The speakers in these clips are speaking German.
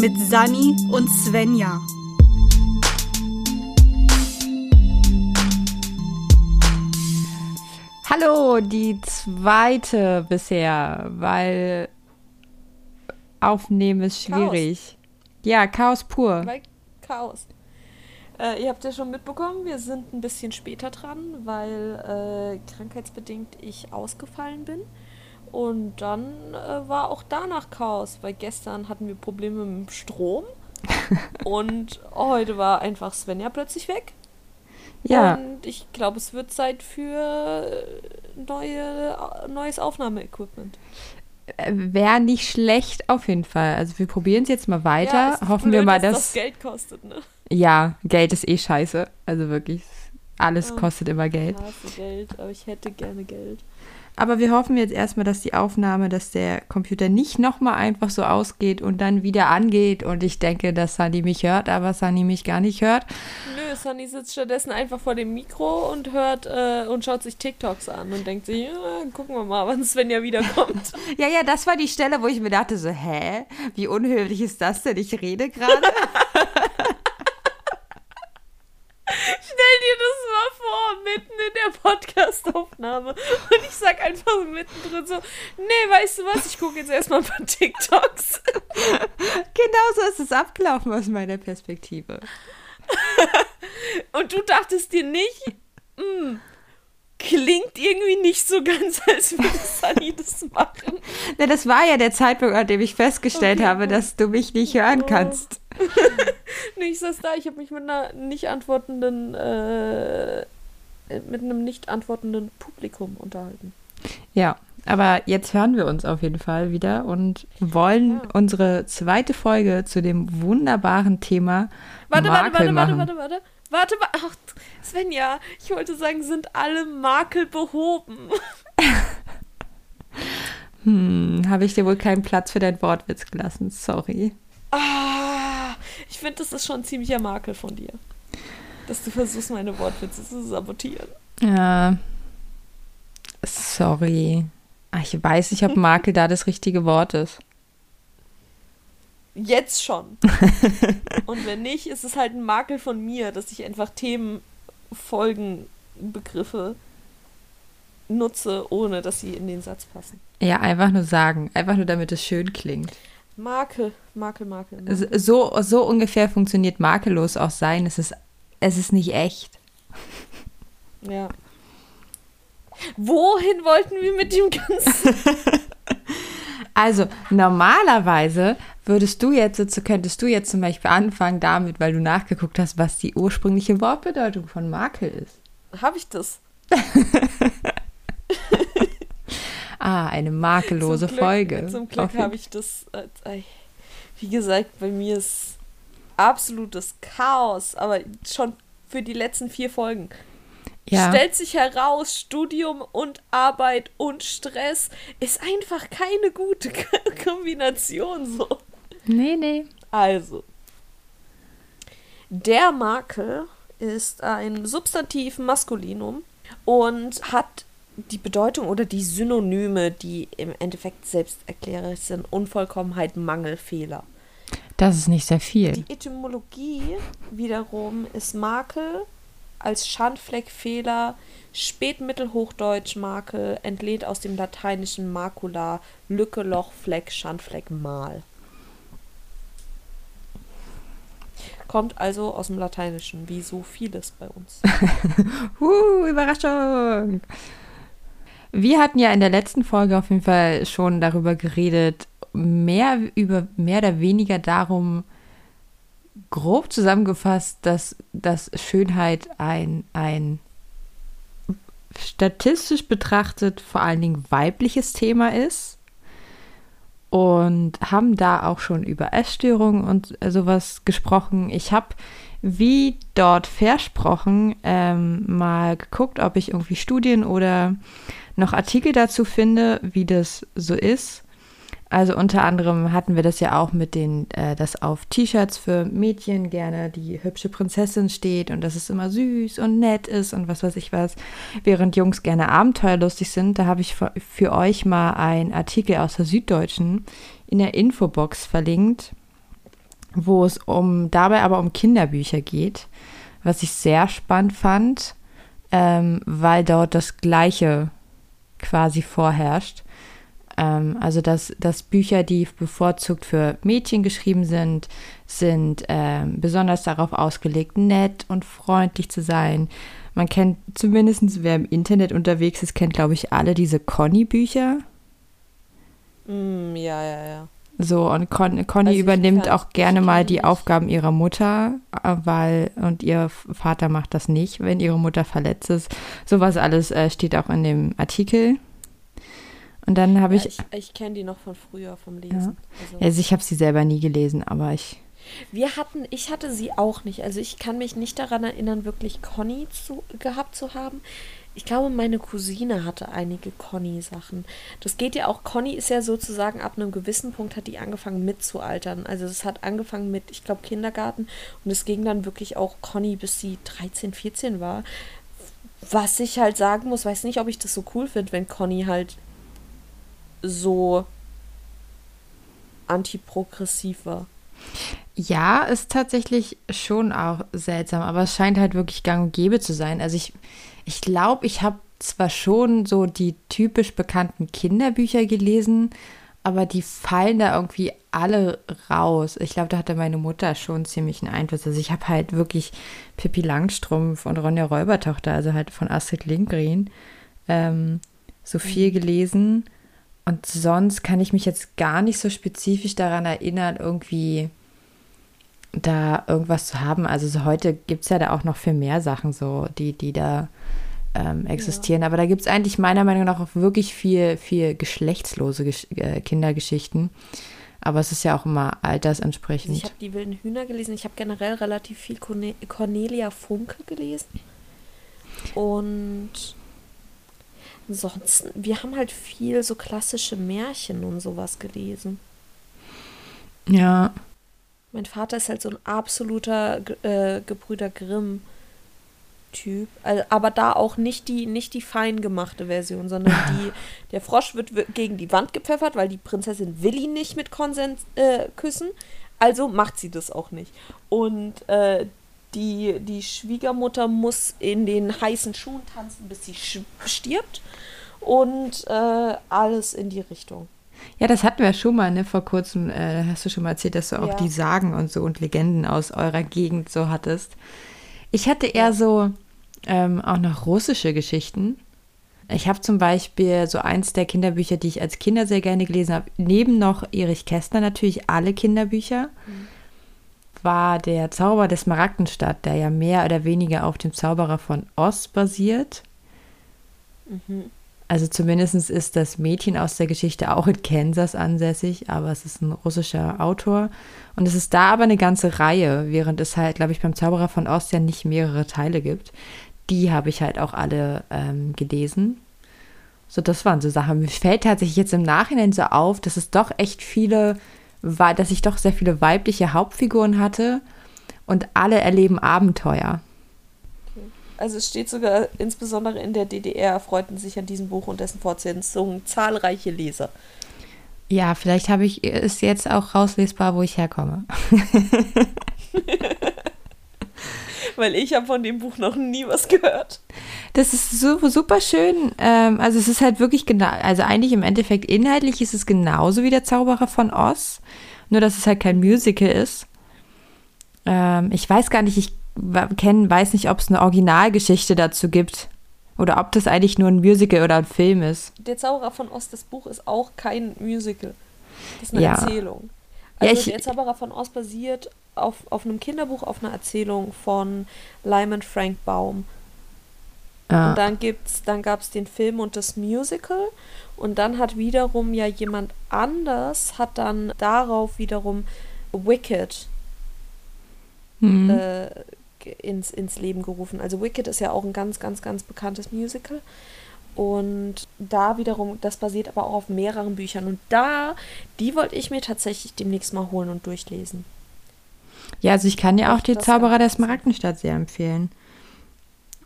mit Sani und Svenja. Hallo, die zweite bisher, weil Aufnehmen ist schwierig. Chaos. Ja, Chaos pur. Weil Chaos. Äh, ihr habt ja schon mitbekommen, wir sind ein bisschen später dran, weil äh, krankheitsbedingt ich ausgefallen bin. Und dann äh, war auch danach Chaos, weil gestern hatten wir Probleme mit dem Strom. und heute war einfach Svenja plötzlich weg. Ja. Und ich glaube, es wird Zeit für neue, neues Aufnahmeequipment. Äh, Wäre nicht schlecht auf jeden Fall. Also wir probieren es jetzt mal weiter. Ja, Hoffen blöd, wir mal, dass, dass das Geld kostet, ne? Ja, Geld ist eh scheiße. Also wirklich, alles kostet immer Geld. Ich hasse Geld, aber ich hätte gerne Geld. Aber wir hoffen jetzt erstmal, dass die Aufnahme, dass der Computer nicht nochmal einfach so ausgeht und dann wieder angeht. Und ich denke, dass Sunny mich hört, aber Sunny mich gar nicht hört. Nö, Sunny sitzt stattdessen einfach vor dem Mikro und hört äh, und schaut sich TikToks an und denkt sich, ja, gucken wir mal, wann Sven ja wiederkommt. ja, ja, das war die Stelle, wo ich mir dachte, so, hä? Wie unhöflich ist das denn? Ich rede gerade. Stell dir das mal vor, mitten in der Podcastaufnahme. Und ich sag einfach mittendrin so, nee, weißt du was, ich gucke jetzt erstmal ein paar TikToks. genau so ist es abgelaufen aus meiner Perspektive. Und du dachtest dir nicht, mh, hm, klingt irgendwie nicht so ganz, als würde Sunny das machen. Na, das war ja der Zeitpunkt, an dem ich festgestellt okay. habe, dass du mich nicht hören oh. kannst. nee, ich saß da, ich habe mich mit einer nicht antwortenden, äh, mit einem nicht antwortenden Publikum unterhalten. Ja, aber jetzt hören wir uns auf jeden Fall wieder und wollen ja. unsere zweite Folge zu dem wunderbaren Thema warte, Makel warte, warte, machen. Warte, warte, warte, warte, warte, ach, Svenja, ich wollte sagen, sind alle Makel behoben? hm, habe ich dir wohl keinen Platz für dein Wortwitz gelassen, sorry. Ah, ich finde, das ist schon ein ziemlicher Makel von dir. Dass du versuchst, meine Wortwitze zu sabotieren. Ja. Sorry. Ah, ich weiß nicht, ob Makel da das richtige Wort ist. Jetzt schon. Und wenn nicht, ist es halt ein Makel von mir, dass ich einfach Themen, Folgen, Begriffe nutze, ohne dass sie in den Satz passen. Ja, einfach nur sagen. Einfach nur, damit es schön klingt. Makel, Makel, Makel. Makel. So, so ungefähr funktioniert makellos auch sein. Es ist, es ist nicht echt. Ja. Wohin wollten wir mit dem Ganzen? also, normalerweise würdest du jetzt, könntest du jetzt zum Beispiel anfangen damit, weil du nachgeguckt hast, was die ursprüngliche Wortbedeutung von Makel ist. Habe ich das? Ah, eine makellose zum Glück, Folge. Zum Glück habe ich das, äh, wie gesagt, bei mir ist absolutes Chaos, aber schon für die letzten vier Folgen. Ja. Stellt sich heraus, Studium und Arbeit und Stress ist einfach keine gute Kombination so. Nee, nee. Also, der Makel ist ein Substantiv Maskulinum und hat die Bedeutung oder die Synonyme, die im Endeffekt selbsterklärend sind. Unvollkommenheit, Mangel, Fehler. Das ist nicht sehr viel. Die Etymologie wiederum ist Makel als Schandfleck, Fehler, Spätmittelhochdeutsch Makel, entlehnt aus dem lateinischen Makula, Lücke, Loch, Fleck, Schandfleck, Mal. Kommt also aus dem Lateinischen, wie so vieles bei uns. uh, Überraschung! Wir hatten ja in der letzten Folge auf jeden Fall schon darüber geredet, mehr über mehr oder weniger darum, grob zusammengefasst, dass, dass Schönheit ein, ein statistisch betrachtet vor allen Dingen weibliches Thema ist und haben da auch schon über Essstörungen und sowas gesprochen. Ich habe, wie dort versprochen, ähm, mal geguckt, ob ich irgendwie Studien oder noch Artikel dazu finde, wie das so ist. Also unter anderem hatten wir das ja auch mit den, äh, dass auf T-Shirts für Mädchen gerne die hübsche Prinzessin steht und dass es immer süß und nett ist und was weiß ich was, während Jungs gerne abenteuerlustig sind. Da habe ich für, euch mal einen Artikel aus der Süddeutschen in der Infobox verlinkt. wo es um dabei aber um Kinderbücher geht, was ich sehr spannend fand, ähm, weil dort das Gleiche quasi vorherrscht. Ähm, also dass, dass Bücher, die bevorzugt für Mädchen geschrieben sind, sind ähm, besonders darauf ausgelegt, nett und freundlich zu sein. Man kennt zumindest, wer im Internet unterwegs ist, kennt, glaube ich, alle diese Conny-Bücher. Mm, ja, ja, ja. So, und Con Conny Also übernimmt auch gerne mal die. Aufgaben ihrer Mutter, äh, weil, und ihr Vater macht das nicht, wenn ihre Mutter verletzt ist. Sowas alles äh, steht auch in dem Artikel. Und dann habe ja, ich, ich ich kenne die noch von früher vom Lesen. Also, also ich habe sie selber nie gelesen, aber ich, Wir hatten, ich hatte sie auch nicht. Also ich kann mich nicht daran erinnern, wirklich Conny zu, gehabt zu haben. Ich glaube, meine Cousine hatte einige Conny-Sachen. Das geht ja auch, Conny ist ja sozusagen ab einem gewissen Punkt hat die angefangen mitzualtern. Also es hat angefangen mit, ich glaube, Kindergarten und es ging dann wirklich auch Conny, bis sie 13, 14 war. Was ich halt sagen muss, weiß nicht, ob ich das so cool finde, wenn Conny halt so antiprogressiv war. Ja, ist tatsächlich schon auch seltsam, aber es scheint halt wirklich gang und gäbe zu sein. Also ich, ich glaube, ich habe zwar schon so die typisch bekannten Kinderbücher gelesen, aber die fallen da irgendwie alle raus. Ich glaube, da hatte meine Mutter schon ziemlich einen Einfluss. Also ich habe halt wirklich Pippi Langstrumpf und Ronja Räubertochter, also halt von Astrid Lindgren, ähm, so viel gelesen. Und sonst kann ich mich jetzt gar nicht so spezifisch daran erinnern, irgendwie da irgendwas zu haben. Also so heute gibt es ja da auch noch viel mehr Sachen, so, die, die da ähm, existieren. Aber da gibt es eigentlich meiner Meinung nach auch wirklich viel, viel geschlechtslose Gesch äh, Kindergeschichten. Aber es ist ja auch immer Also ich altersentsprechend. habe die wilden Hühner gelesen. Ich habe generell relativ viel Corne Cornelia Funke gelesen. Und ansonsten, wir haben halt viel so klassische Märchen und sowas gelesen. Ja, Mein Vater ist halt so ein absoluter äh, Gebrüder Grimm Typ, also, aber da auch nicht die nicht die fein gemachte Version, sondern die der Frosch wird wi- gegen die Wand gepfeffert, weil die Prinzessin will ihn nicht mit Konsens äh, küssen, also macht sie das auch nicht. Und äh, die, die Schwiegermutter muss in den heißen Schuhen tanzen, bis sie stirbt. Und äh, alles in die Richtung. Ja, das hatten wir schon mal, ne? Vor kurzem äh, hast du schon mal erzählt, dass du auch Ja. die Sagen und so und Legenden aus eurer Gegend so hattest. Ich hatte eher so ähm, auch noch russische Geschichten. Ich habe zum Beispiel so eins der Kinderbücher, die ich als Kinder sehr gerne gelesen habe, neben noch Erich Kästner natürlich alle Kinderbücher, war der Zauber des Smaragdenstadt, der ja mehr oder weniger auf dem Zauberer von Oz basiert. Also zumindest ist das Mädchen aus der Geschichte auch in Kansas ansässig, aber es ist ein russischer Autor. Und es ist da aber eine ganze Reihe, während es halt, glaube ich, beim Zauberer von Ost ja nicht mehrere Teile gibt. Die habe ich halt auch alle ähm, gelesen. So, das waren so Sachen. Mir fällt tatsächlich jetzt im Nachhinein so auf, dass es doch echt viele, dass ich doch sehr viele weibliche Hauptfiguren hatte und alle erleben Abenteuer. Also es steht sogar, insbesondere in der DDR erfreuten sich an diesem Buch und dessen Fortsetzungen zahlreiche Leser. Ja, vielleicht habe ich ist jetzt auch rauslesbar, wo ich herkomme. Weil ich habe von dem Buch noch nie was gehört. Das ist so super schön. Ähm, also es ist halt wirklich genau, also eigentlich im Endeffekt inhaltlich ist es genauso wie der Zauberer von Oz, nur dass es halt kein Musical ist. Ähm, ich weiß gar nicht, ich wa- kenn, weiß nicht, ob es eine Originalgeschichte dazu gibt oder ob das eigentlich nur ein Musical oder ein Film ist. Der Zauberer von Oz, das Buch ist auch kein Musical. Das ist eine Ja. Erzählung. Ja, Also ich- der Zauberer von Oz basiert auf, auf einem Kinderbuch, auf einer Erzählung von Lyman Frank Baum. Ja. Und dann gibt's, dann gab es den Film und das Musical. Und dann hat wiederum ja jemand anders, hat dann darauf wiederum Wicked Hm. äh, ins, ins Leben gerufen. Also Wicked ist ja auch ein ganz, ganz, ganz bekanntes Musical. Und da wiederum, das basiert aber auch auf mehreren Büchern. Und da, die wollte ich mir tatsächlich demnächst mal holen und durchlesen. Ja, also ich kann ja auch die das Zauberer der. Smaragdenstadt sehr empfehlen.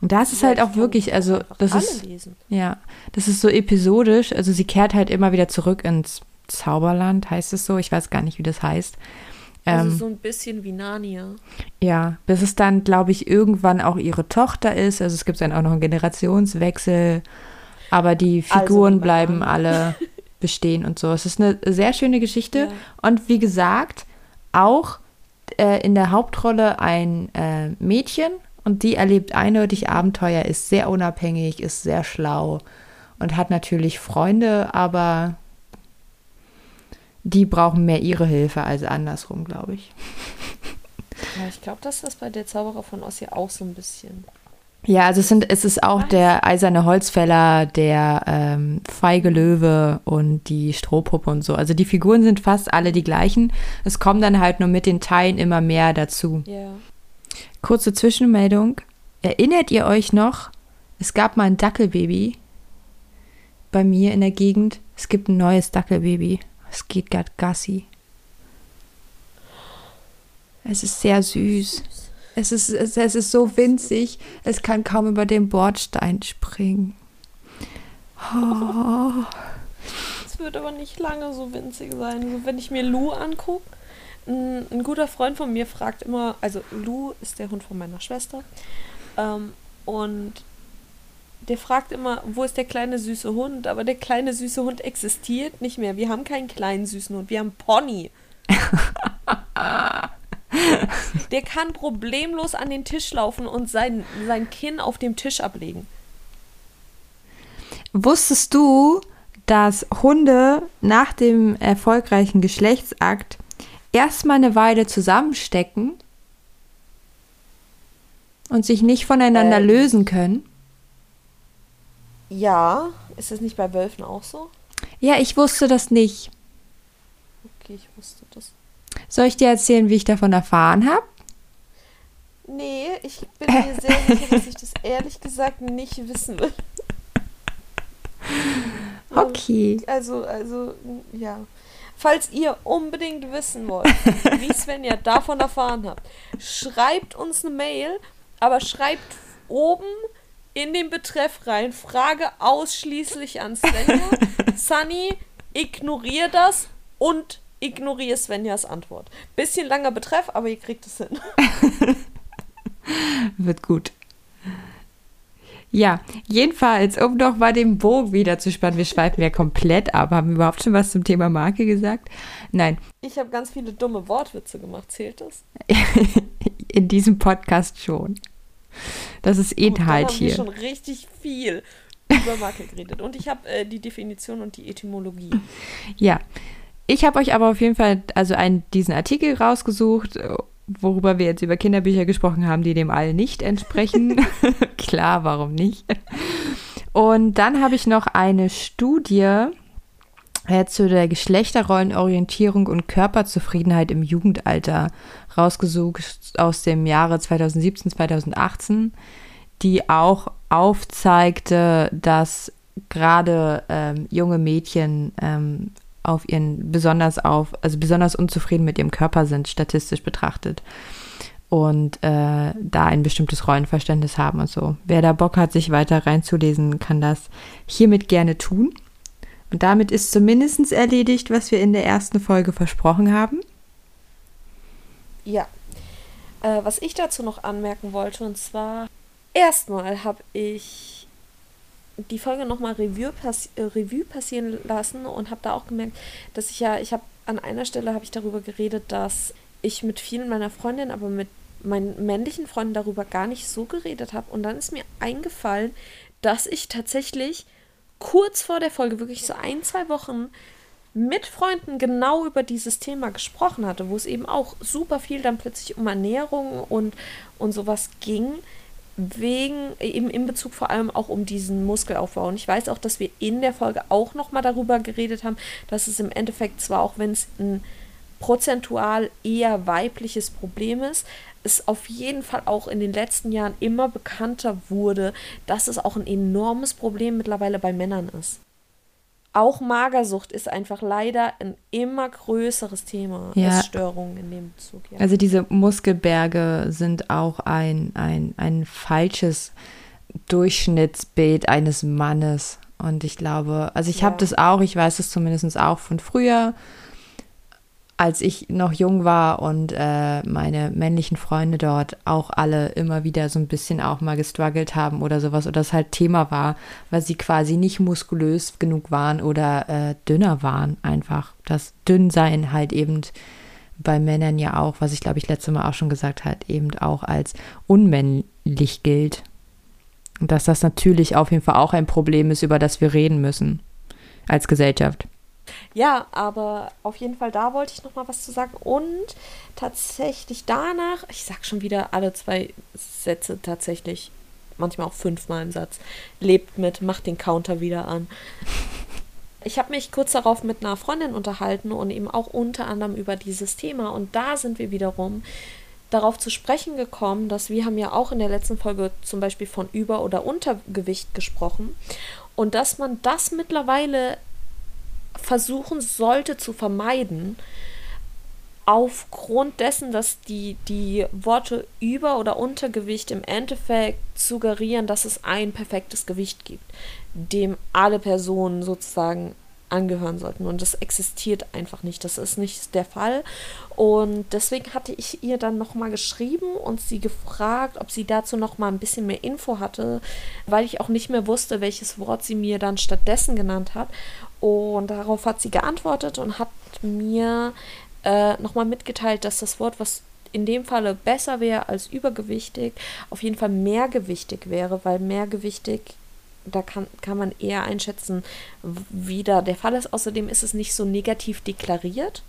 Und da ist es halt Ja, auch wirklich, also das ist, lesen. ja, das ist so episodisch. Also sie kehrt halt immer wieder zurück ins Zauberland, heißt es so. Ich weiß gar nicht, wie das heißt. Also Ähm, so ein bisschen wie Narnia. Ja, bis es dann, glaube ich, irgendwann auch ihre Tochter ist. Also es gibt dann auch noch einen Generationswechsel, aber die Also Figuren bei bleiben alle bestehen und so. Es ist eine sehr schöne Geschichte. Ja. Und wie gesagt, auch äh, in der Hauptrolle ein äh, Mädchen und die erlebt eindeutig Abenteuer, ist sehr unabhängig, ist sehr schlau und hat natürlich Freunde, aber die brauchen mehr ihre Hilfe als andersrum, glaube ich. Ja, ich glaube, dass das bei der Zauberer von Oz ja auch so ein bisschen. Ja, also es, sind, es ist auch der eiserne Holzfäller, der ähm, feige Löwe und die Strohpuppe und so. Also die Figuren sind fast alle die gleichen. Es kommen dann halt nur mit den Teilen immer mehr dazu. Ja. Kurze Zwischenmeldung. Erinnert ihr euch noch, es gab mal ein Dackelbaby bei mir in der Gegend. Es gibt ein neues Dackelbaby. Es geht gerade Gassi. Es ist sehr süß. Es ist, es, es ist so winzig, es kann kaum über den Bordstein springen. Oh. Es wird aber nicht lange so winzig sein. So, wenn ich mir Lou angucke, ein, ein guter Freund von mir fragt immer, also Lou ist der Hund von meiner Schwester, ähm, und der fragt immer, wo ist der kleine süße Hund? Aber der kleine süße Hund existiert nicht mehr. Wir haben keinen kleinen süßen Hund, wir haben Pony. Der kann problemlos an den Tisch laufen und sein, sein Kinn auf dem Tisch ablegen. Wusstest du, dass Hunde nach dem erfolgreichen Geschlechtsakt erstmal eine Weile zusammenstecken und sich nicht voneinander Ähm. lösen können? Ja, ist das nicht bei Wölfen auch so? Ja, ich wusste das nicht. Okay, ich wusste das. Soll ich dir erzählen, wie ich davon erfahren habe? Nee, ich bin mir sehr sicher, dass ich das ehrlich gesagt nicht wissen will. Okay. Also, also, ja. Falls ihr unbedingt wissen wollt, wie Svenja davon erfahren habt, schreibt uns eine Mail, aber schreibt oben in den Betreff rein, Frage ausschließlich an Svenja. Sunny, ignorier das und ignoriere Svenjas Antwort. Bisschen langer Betreff, aber ihr kriegt es hin. Wird gut. Ja, jedenfalls, um noch mal den Bogen wieder zu spannen, wir schweifen ja komplett ab. Haben wir überhaupt schon was zum Thema Marke gesagt? Nein, Ich habe ganz viele dumme Wortwitze gemacht. Zählt das? in diesem Podcast schon. Das ist dann Inhalt haben wir hier. schon richtig viel über Marke geredet. Und ich habe äh, die Definition und die Etymologie. Ja, ich habe euch aber auf jeden Fall also einen, diesen Artikel rausgesucht, worüber wir jetzt über Kinderbücher gesprochen haben, die dem allen nicht entsprechen. Klar, warum nicht? Und dann habe ich noch eine Studie äh, zu der Geschlechterrollenorientierung und Körperzufriedenheit im Jugendalter rausgesucht aus dem Jahre 2017, 2018, die auch aufzeigte, dass gerade ähm, junge Mädchen ähm, auf ihren besonders auf, also besonders unzufrieden mit ihrem Körper sind, statistisch betrachtet. Und äh, da ein bestimmtes Rollenverständnis haben und so. Wer da Bock hat, sich weiter reinzulesen, kann das hiermit gerne tun. Und damit ist zumindest erledigt, was wir in der ersten Folge versprochen haben. Ja. Äh, was ich dazu noch anmerken wollte, und zwar, erstmal habe ich die Folge nochmal Revue, pass äh, Revue passieren lassen und habe da auch gemerkt, dass ich ja, ich habe an einer Stelle habe ich darüber geredet, dass ich mit vielen meiner Freundinnen, aber mit meinen männlichen Freunden darüber gar nicht so geredet habe. Und dann ist mir eingefallen, dass ich tatsächlich kurz vor der Folge, wirklich so ein, zwei Wochen, mit Freunden genau über dieses Thema gesprochen hatte, wo es eben auch super viel dann plötzlich um Ernährung und, und sowas ging, wegen, eben in Bezug vor allem auch um diesen Muskelaufbau. Und ich weiß auch, dass wir in der Folge auch nochmal darüber geredet haben, dass es im Endeffekt zwar auch, wenn es ein prozentual eher weibliches Problem ist, es auf jeden Fall auch in den letzten Jahren immer bekannter wurde, dass es auch ein enormes Problem mittlerweile bei Männern ist. Auch Magersucht ist einfach leider ein immer größeres Thema. Ja. Essstörungen in dem Bezug. Ja. Also diese Muskelberge sind auch ein, ein, ein falsches Durchschnittsbild eines Mannes. Und ich glaube, also ich habe Ja. das auch, ich weiß es zumindest auch von früher. Als ich noch jung war und äh, meine männlichen Freunde dort auch alle immer wieder so ein bisschen auch mal gestruggelt haben oder sowas oder es halt Thema war, weil sie quasi nicht muskulös genug waren oder äh, dünner waren einfach. Das Dünnsein halt eben bei Männern ja auch, was ich glaube ich letzte Mal auch schon gesagt habe, eben auch als unmännlich gilt. Dass das natürlich auf jeden Fall auch ein Problem ist, über das wir reden müssen als Gesellschaft. Ja, aber auf jeden Fall da wollte ich noch mal was zu sagen. Und tatsächlich danach, ich sag schon wieder alle zwei Sätze tatsächlich, manchmal auch fünfmal im Satz, lebt mit, macht den Counter wieder an. Ich habe mich kurz darauf mit einer Freundin unterhalten und eben auch unter anderem über dieses Thema. Und da sind wir wiederum darauf zu sprechen gekommen, dass wir haben ja auch in der letzten Folge zum Beispiel von Über- oder Untergewicht gesprochen. Und dass man das mittlerweile versuchen sollte zu vermeiden, aufgrund dessen, dass die, die Worte Über- oder Untergewicht im Endeffekt suggerieren, dass es ein perfektes Gewicht gibt, dem alle Personen sozusagen angehören sollten. Und das existiert einfach nicht. Das ist nicht der Fall. Und deswegen hatte ich ihr dann nochmal geschrieben und sie gefragt, ob sie dazu nochmal ein bisschen mehr Info hatte, weil ich auch nicht mehr wusste, welches Wort sie mir dann stattdessen genannt hat. Und darauf hat sie geantwortet und hat mir äh, nochmal mitgeteilt, dass das Wort, was in dem Falle besser wäre als übergewichtig, auf jeden Fall mehrgewichtig wäre, weil mehrgewichtig da kann, kann man eher einschätzen, wie da der Fall ist. Außerdem ist es nicht so negativ deklariert.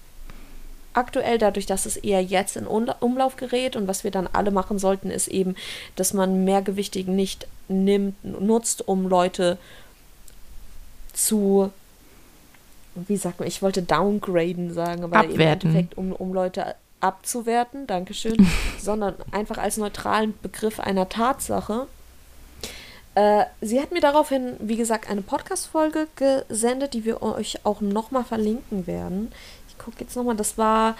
Aktuell, dadurch, dass es eher jetzt in Umlauf gerät und was wir dann alle machen sollten, ist eben, dass man Mehrgewichtigen nicht nimmt, nutzt, um Leute zu, wie sagt man, ich wollte downgraden sagen, aber Abwerten. im Endeffekt, um, um Leute abzuwerten, Dankeschön, sondern einfach als neutralen Begriff einer Tatsache äh, sie hat mir daraufhin, wie gesagt, eine Podcast-Folge gesendet, die wir euch auch nochmal verlinken werden. Ich gucke jetzt nochmal, das war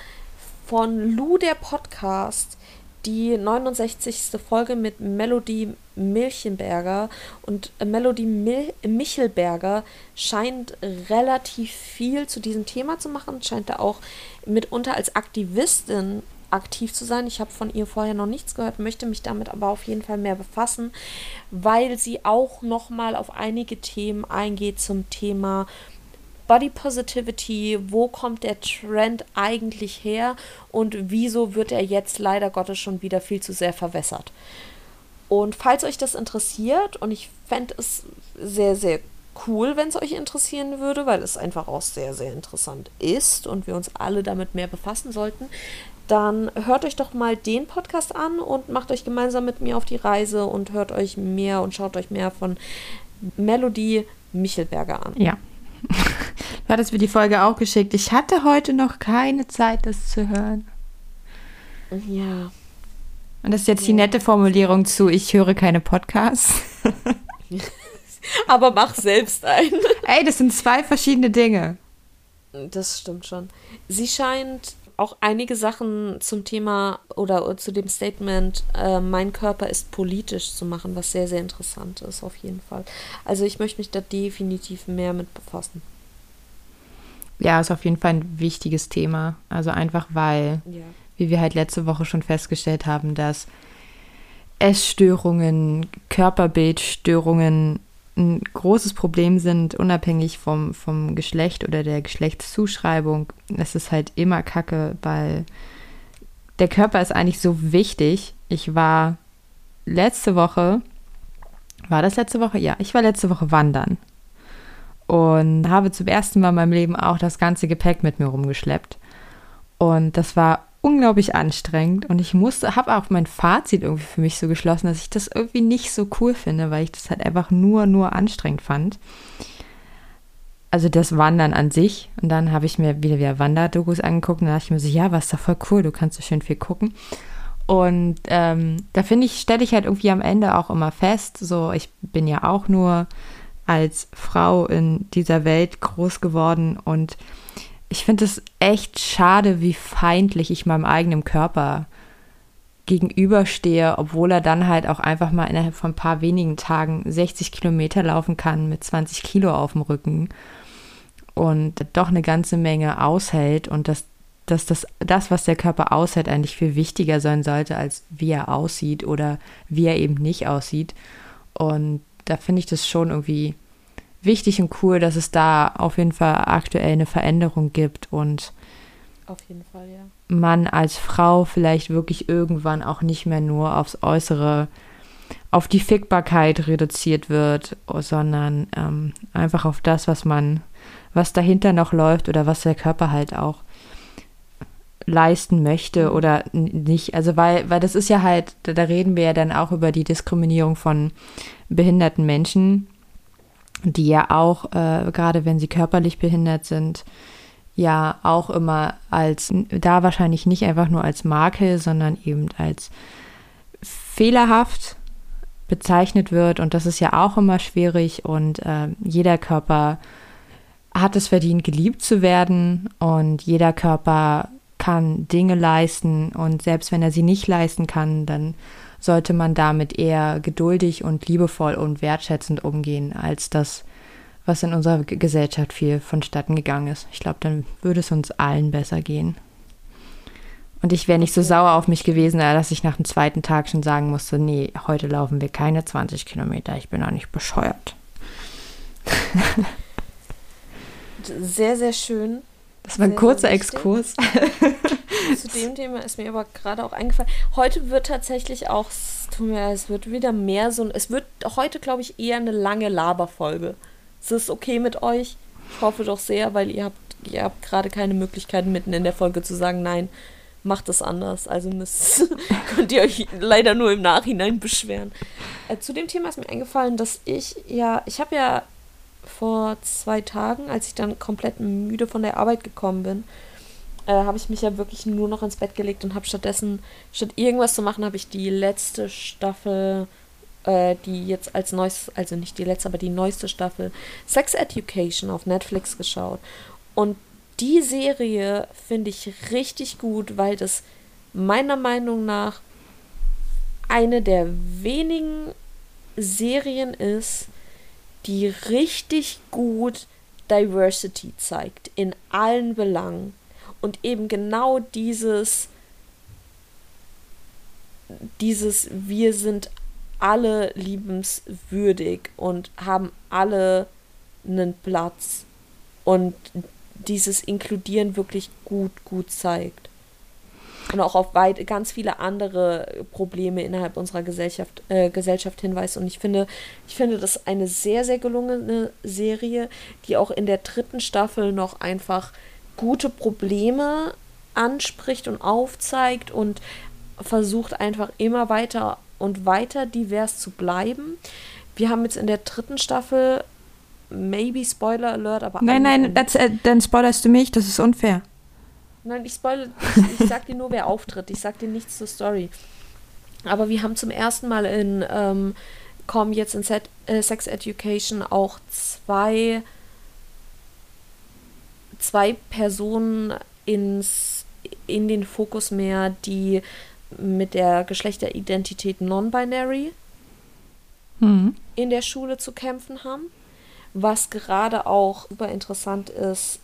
von Lou der Podcast, die 69. Folge mit Melody Milchenberger. Und Melody Mil Michelberger scheint relativ viel zu diesem Thema zu machen, scheint da auch mitunter als Aktivistin aktiv zu sein. Ich habe von ihr vorher noch nichts gehört, möchte mich damit aber auf jeden Fall mehr befassen, weil sie auch noch mal auf einige Themen eingeht zum Thema Body Positivity, wo kommt der Trend eigentlich her und wieso wird er jetzt leider Gottes schon wieder viel zu sehr verwässert. Und falls euch das interessiert, und ich fände es sehr, sehr cool, wenn es euch interessieren würde, weil es einfach auch sehr, sehr interessant ist und wir uns alle damit mehr befassen sollten, dann hört euch doch mal den Podcast an und macht euch gemeinsam mit mir auf die Reise und hört euch mehr und schaut euch mehr von Melodie Michelberger an. Ja. Du hattest mir die Folge auch geschickt. Ich hatte heute noch keine Zeit, das zu hören. Ja. Und das ist jetzt ja. die nette Formulierung zu, ich höre keine Podcasts. Aber mach selbst einen. Ey, das sind zwei verschiedene Dinge. Das stimmt schon. Sie scheint auch einige Sachen zum Thema oder zu dem Statement, äh, mein Körper ist politisch zu machen, was sehr, sehr interessant ist, auf jeden Fall. Also ich möchte mich da definitiv mehr mit befassen. Ja, ist auf jeden Fall ein wichtiges Thema. Also einfach weil, ja. wie wir halt letzte Woche schon festgestellt haben, dass Essstörungen, Körperbildstörungen ein großes Problem sind, unabhängig vom, vom Geschlecht oder der Geschlechtszuschreibung. Es ist halt immer Kacke, weil der Körper ist eigentlich so wichtig. Ich war letzte Woche, war das letzte Woche? Ja, ich war letzte Woche wandern und habe zum ersten Mal in meinem Leben auch das ganze Gepäck mit mir rumgeschleppt. Und das war unglaublich anstrengend und ich musste, habe auch mein Fazit irgendwie für mich so geschlossen, dass ich das irgendwie nicht so cool finde, weil ich das halt einfach nur, nur anstrengend fand. Also das Wandern an sich. Und dann habe ich mir wieder wieder Wanderdokus angeguckt und da dachte ich mir so, ja, was da voll cool, du kannst so schön viel gucken. Und ähm, da finde ich, stelle ich halt irgendwie am Ende auch immer fest, so ich bin ja auch nur als Frau in dieser Welt groß geworden und ich finde es echt schade, wie feindlich ich meinem eigenen Körper gegenüberstehe, obwohl er dann halt auch einfach mal innerhalb von ein paar wenigen Tagen 60 Kilometer laufen kann mit 20 Kilo auf dem Rücken und doch eine ganze Menge aushält und das dass das, das, was der Körper aushält, eigentlich viel wichtiger sein sollte, als wie er aussieht oder wie er eben nicht aussieht. Und da finde ich das schon irgendwie wichtig und cool, dass es da auf jeden Fall aktuell eine Veränderung gibt und auf jeden Fall, ja. man als Frau vielleicht wirklich irgendwann auch nicht mehr nur aufs Äußere, auf die Fickbarkeit reduziert wird, sondern ähm, einfach auf das, was man, was dahinter noch läuft oder was der Körper halt auch leisten möchte mhm. oder nicht. Also weil, weil das ist ja halt, da, da reden wir ja dann auch über die Diskriminierung von behinderten Menschen, die ja auch, äh, gerade wenn sie körperlich behindert sind, ja auch immer als, da wahrscheinlich nicht einfach nur als Makel, sondern eben als fehlerhaft bezeichnet wird. Und das ist ja auch immer schwierig. Und äh, jeder Körper hat es verdient, geliebt zu werden. Und jeder Körper kann Dinge leisten. Und selbst wenn er sie nicht leisten kann, dann sollte man damit eher geduldig und liebevoll und wertschätzend umgehen, als das, was in unserer Gesellschaft viel vonstatten gegangen ist. Ich glaube, dann würde es uns allen besser gehen. Und ich wäre nicht so sauer auf mich gewesen, dass ich nach dem zweiten Tag schon sagen musste, nee, heute laufen wir keine 20 Kilometer, ich bin auch nicht bescheuert. sehr, sehr schön. Das war ein kurzer Exkurs. Zu dem Thema ist mir aber gerade auch eingefallen. Heute wird tatsächlich auch, es wird wieder mehr so, es wird heute, glaube ich, eher eine lange Laberfolge. Ist das okay mit euch? Ich hoffe doch sehr, weil ihr habt, ihr habt gerade keine Möglichkeit, mitten in der Folge zu sagen, nein, macht es anders. Also müsst, könnt ihr euch leider nur im Nachhinein beschweren. Äh, zu dem Thema ist mir eingefallen, dass ich ja, ich habe ja vor zwei Tagen, als ich dann komplett müde von der Arbeit gekommen bin, äh, habe ich mich ja wirklich nur noch ins Bett gelegt und habe stattdessen, statt irgendwas zu machen, habe ich die letzte Staffel, äh, die jetzt als neues, also nicht die letzte, aber die neueste Staffel Sex Education auf Netflix geschaut. Und die Serie finde ich richtig gut, weil das meiner Meinung nach eine der wenigen Serien ist, die richtig gut Diversity zeigt in allen Belangen. Und eben genau dieses dieses wir sind alle liebenswürdig und haben alle einen Platz. Und dieses Inkludieren wirklich gut gut zeigt und auch auf weit, ganz viele andere Probleme innerhalb unserer Gesellschaft, äh, Gesellschaft hinweist. Und ich finde, ich finde das eine sehr, sehr gelungene Serie, die auch in der dritten Staffel noch einfach gute Probleme anspricht und aufzeigt und versucht einfach immer weiter und weiter divers zu bleiben. Wir haben jetzt in der dritten Staffel, maybe Spoiler Alert, aber. Nein, nein, äh, dann spoilerst du mich, das ist unfair. Nein, ich spoilere, ich, ich sag dir nur, wer auftritt. Ich sag dir nichts zur Story. Aber wir haben zum ersten Mal in, ähm, kommen jetzt in Set, äh, Sex Education auch zwei, zwei Personen ins, in den Fokus mehr, die mit der Geschlechteridentität non-binary mhm. in der Schule zu kämpfen haben. Was gerade auch super interessant ist,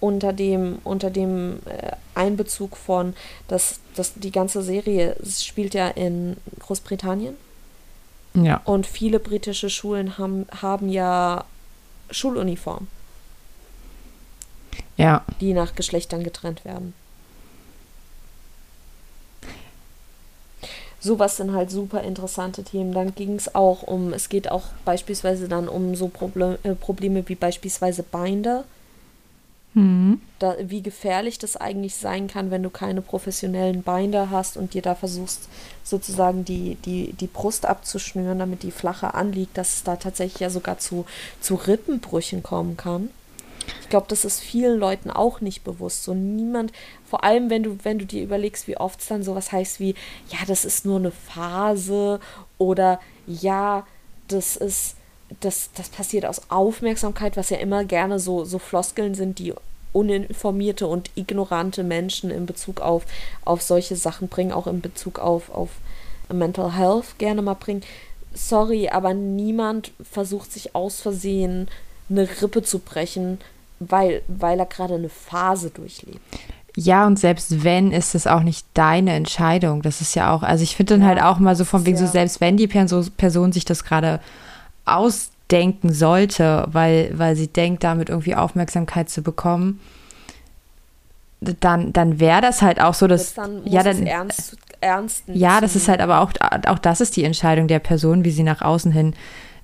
unter dem, unter dem äh, Einbezug von, dass, dass die ganze Serie spielt ja in Großbritannien. Ja. Und viele britische Schulen haben, haben ja Schuluniformen. Ja. Die nach Geschlechtern getrennt werden. Sowas sind halt super interessante Themen. Dann ging es auch um, es geht auch beispielsweise dann um so Proble äh, Probleme wie beispielsweise Binder Mhm. Da, wie gefährlich das eigentlich sein kann, wenn du keine professionellen Binder hast und dir da versuchst, sozusagen die, die, die Brust abzuschnüren, damit die flacher anliegt, dass es da tatsächlich ja sogar zu, zu Rippenbrüchen kommen kann. Ich glaube, das ist vielen Leuten auch nicht bewusst. So niemand, vor allem wenn du, wenn du dir überlegst, wie oft es dann sowas heißt wie, ja, das ist nur eine Phase oder ja, das ist das, das passiert aus Aufmerksamkeit, was ja immer gerne so, so Floskeln sind, die uninformierte und ignorante Menschen in Bezug auf, auf solche Sachen bringen, auch in Bezug auf, auf Mental Health gerne mal bringen. Sorry, aber niemand versucht sich aus Versehen eine Rippe zu brechen, weil, weil er gerade eine Phase durchlebt. Ja, und selbst wenn, ist es auch nicht deine Entscheidung. Das ist ja auch, also ich finde dann ja, halt auch mal so von wegen so, selbst wenn die Person, Person sich das gerade ausdenken sollte, weil, weil sie denkt, damit irgendwie Aufmerksamkeit zu bekommen, dann, dann wäre das halt auch so, dass. Dann ja, dann, ernst, ernst ja, das ist halt aber auch, auch das ist die Entscheidung der Person, wie sie nach außen hin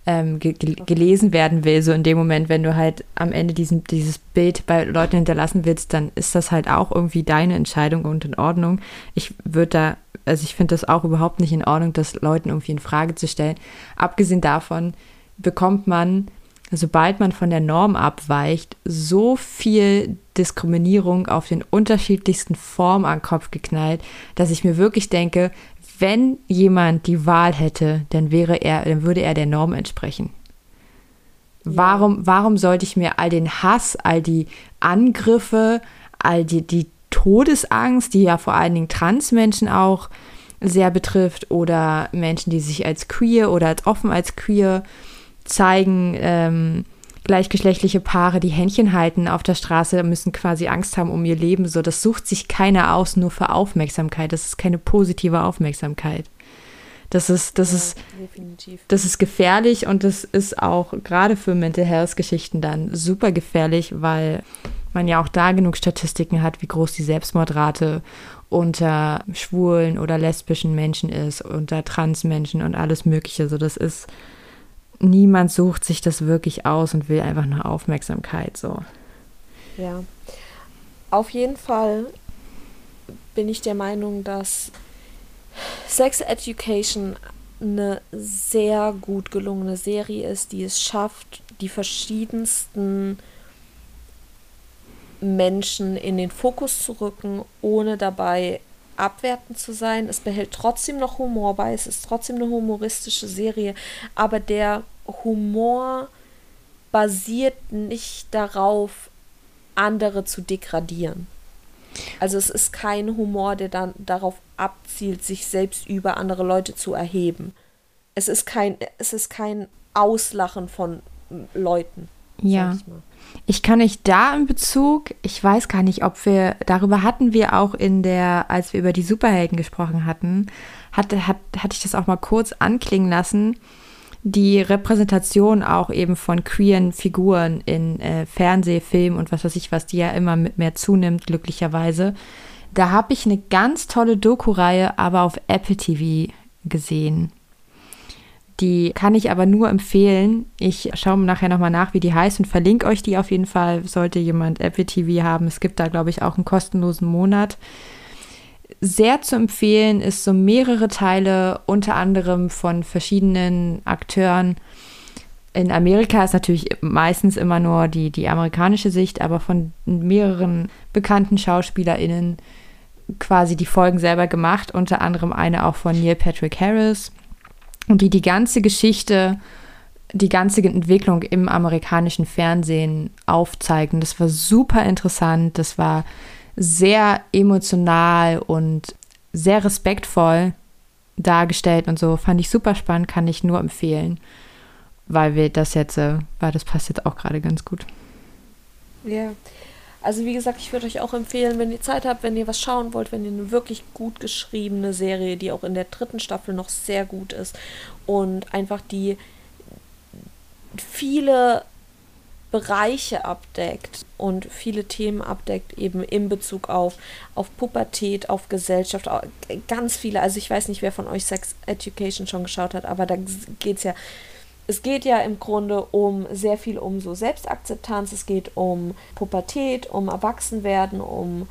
ähm, ge gelesen werden will. So in dem Moment, wenn du halt am Ende diesen, dieses Bild bei Leuten hinterlassen willst, dann ist das halt auch irgendwie deine Entscheidung und in Ordnung. Ich würde da, also ich finde das auch überhaupt nicht in Ordnung, das Leuten irgendwie in Frage zu stellen. Abgesehen davon bekommt man, sobald man von der Norm abweicht, so viel Diskriminierung auf den unterschiedlichsten Formen an den Kopf geknallt, dass ich mir wirklich denke, wenn jemand die Wahl hätte, dann wäre er, dann würde er der Norm entsprechen. Warum, warum sollte ich mir all den Hass, all die Angriffe, all die, die Todesangst, die ja vor allen Dingen Transmenschen auch sehr betrifft, oder Menschen, die sich als queer oder als offen als queer zeigen, ähm, gleichgeschlechtliche Paare, die Händchen halten auf der Straße, müssen quasi Angst haben um ihr Leben. So, das sucht sich keiner aus, nur für Aufmerksamkeit. Das ist keine positive Aufmerksamkeit. Das ist, das ja, ist, definitiv. das ist gefährlich und das ist auch gerade für Mental Health Geschichten dann super gefährlich, weil man ja auch da genug Statistiken hat, wie groß die Selbstmordrate unter schwulen oder lesbischen Menschen ist, unter Transmenschen und alles Mögliche. So, das ist, niemand sucht sich das wirklich aus und will einfach nur Aufmerksamkeit so. Ja. Auf jeden Fall bin ich der Meinung, dass Sex Education eine sehr gut gelungene Serie ist, die es schafft, die verschiedensten Menschen in den Fokus zu rücken, ohne dabei abwertend zu sein. Es behält trotzdem noch Humor bei, es ist trotzdem eine humoristische Serie, aber der Humor basiert nicht darauf, andere zu degradieren. Also es ist kein Humor, der dann darauf abzielt, sich selbst über andere Leute zu erheben. Es ist kein, es ist kein Auslachen von Leuten. Ja. Ich, ich kann nicht da in Bezug, ich weiß gar nicht, ob wir, darüber hatten wir auch in der, als wir über die Superhelden gesprochen hatten, hatte, hat, hatte ich das auch mal kurz anklingen lassen die Repräsentation auch eben von queeren Figuren in äh, Fernseh, Film und was weiß ich was, die ja immer mit mehr zunimmt, glücklicherweise. Da habe ich eine ganz tolle Doku-Reihe aber auf Apple TV gesehen. Die kann ich aber nur empfehlen. Ich schaue nachher nochmal nach, wie die heißt und verlinke euch die auf jeden Fall, sollte jemand Apple TV haben. Es gibt da, glaube ich, auch einen kostenlosen Monat sehr zu empfehlen, ist so mehrere Teile, unter anderem von verschiedenen Akteuren. In Amerika ist natürlich meistens immer nur die, die amerikanische Sicht, aber von mehreren bekannten SchauspielerInnen quasi die Folgen selber gemacht, unter anderem eine auch von Neil Patrick Harris die die ganze Geschichte, die ganze Entwicklung im amerikanischen Fernsehen aufzeigen. Das war super interessant, das war sehr emotional und sehr respektvoll dargestellt und so. Fand ich super spannend, kann ich nur empfehlen, weil wir das jetzt, äh, weil das passt jetzt auch gerade ganz gut. Ja. Also wie gesagt, ich würde euch auch empfehlen, wenn ihr Zeit habt, wenn ihr was schauen wollt, wenn ihr eine wirklich gut geschriebene Serie, die auch in der dritten Staffel noch sehr gut ist und einfach die viele Bereiche abdeckt und viele Themen abdeckt, eben in Bezug auf, auf Pubertät, auf Gesellschaft, ganz viele. Also ich weiß nicht, wer von euch Sex Education schon geschaut hat, aber da geht es ja, es geht ja im Grunde um sehr viel um so Selbstakzeptanz, es geht um Pubertät, um Erwachsenwerden, um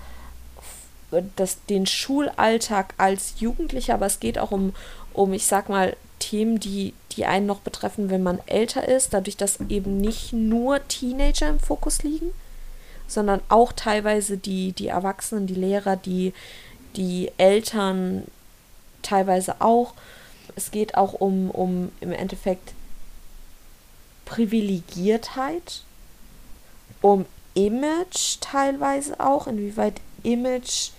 das, den Schulalltag als Jugendlicher, aber es geht auch um, um, ich sag mal, Themen, die, die einen noch betreffen, wenn man älter ist, dadurch, dass eben nicht nur Teenager im Fokus liegen, sondern auch teilweise die, die Erwachsenen, die Lehrer, die, die Eltern teilweise auch. Es geht auch um, um im Endeffekt Privilegiertheit, um Image teilweise auch, inwieweit Image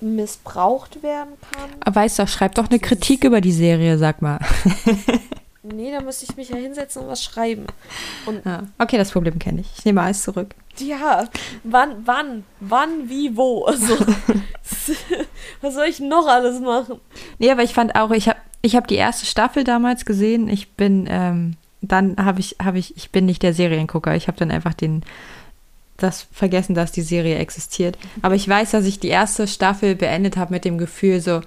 missbraucht werden kann. Aber weißt du, schreib doch eine Kritik über die Serie, sag mal. Nee, da müsste ich mich ja hinsetzen und was schreiben. Und Ja. Okay, das Problem kenne ich. Ich nehme alles zurück. ja, wann, wann, wann, wie, wo? Also, was soll ich noch alles machen? Nee, aber ich fand auch, ich habe ich hab die erste Staffel damals gesehen. Ich bin, ähm, dann habe ich, habe ich, ich bin nicht der Seriengucker. Ich habe dann einfach den, das vergessen, dass die Serie existiert. Aber ich weiß, dass ich die erste Staffel beendet habe mit dem Gefühl so,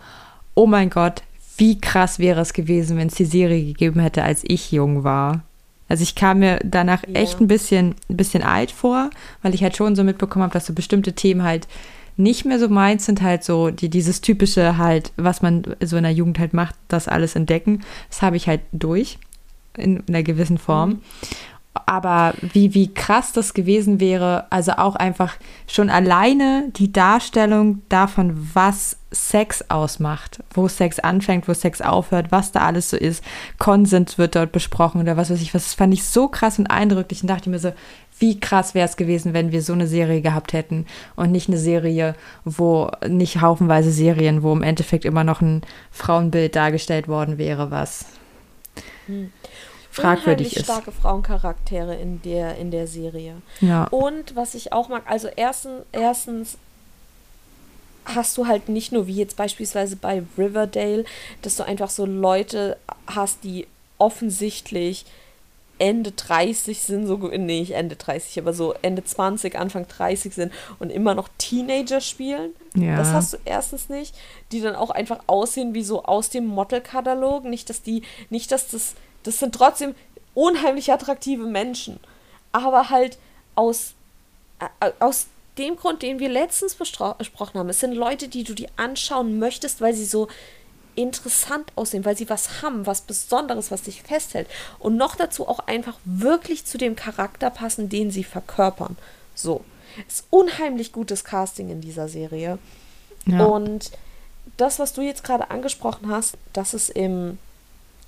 oh mein Gott, wie krass wäre es gewesen, wenn es die Serie gegeben hätte, als ich jung war. Also ich kam mir danach Ja. echt ein bisschen, ein bisschen alt vor, weil ich halt schon so mitbekommen habe, dass so bestimmte Themen halt nicht mehr so meins sind, halt so die, dieses typische halt, was man so in der Jugend halt macht, das alles entdecken. Das habe ich halt durch in einer gewissen Form. Aber wie, wie krass das gewesen wäre, also auch einfach schon alleine die Darstellung davon, was Sex ausmacht, wo Sex anfängt, wo Sex aufhört, was da alles so ist. Konsens wird dort besprochen oder was weiß ich was. Fand ich so krass und eindrücklich und dachte mir so, wie krass wäre es gewesen, wenn wir so eine Serie gehabt hätten und nicht eine Serie, wo nicht haufenweise Serien, wo im Endeffekt immer noch ein Frauenbild dargestellt worden wäre, was fragwürdig ist. starke Frauencharaktere in der, in der Serie. Ja. Und was ich auch mag, also ersten, erstens hast du halt nicht nur wie jetzt beispielsweise bei Riverdale, dass du einfach so Leute hast, die offensichtlich Ende 30 sind, so nee, nicht Ende 30, aber so Ende 20, Anfang 30 sind und immer noch Teenager spielen. Ja. Das hast du erstens nicht, die dann auch einfach aussehen wie so aus dem Modelkatalog, nicht dass die nicht dass das das sind trotzdem unheimlich attraktive Menschen, aber halt aus äh, aus dem Grund, den wir letztens besprochen haben. Es sind Leute, die du dir anschauen möchtest, weil sie so interessant aussehen, weil sie was haben, was Besonderes, was dich festhält. Und noch dazu auch einfach wirklich zu dem Charakter passen, den sie verkörpern. So. Es ist unheimlich gutes Casting in dieser Serie. Ja. Und das, was du jetzt gerade angesprochen hast, dass es im,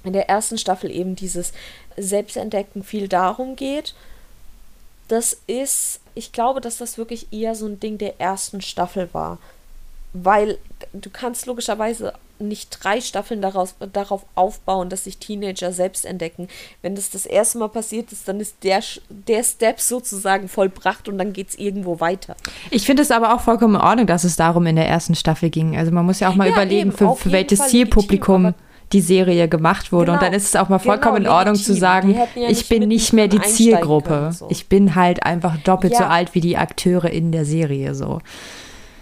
in der ersten Staffel eben dieses Selbstentdecken viel darum geht, das ist, ich glaube, dass das wirklich eher so ein Ding der ersten Staffel war. Weil du kannst logischerweise nicht drei Staffeln daraus, darauf aufbauen, dass sich Teenager selbst entdecken. Wenn das das erste Mal passiert ist, dann ist der, der Step sozusagen vollbracht und dann geht es irgendwo weiter. Ich finde es aber auch vollkommen in Ordnung, dass es darum in der ersten Staffel ging. Also man muss ja auch mal Ja, überlegen, eben, für, für welches Zielpublikum legitim, die Serie gemacht wurde. Und Genau, dann ist es auch mal vollkommen genau, in Ordnung zu sagen, ja ich bin nicht mehr die Zielgruppe. können, so. Ich bin halt einfach doppelt so Ja. alt wie die Akteure in der Serie. So.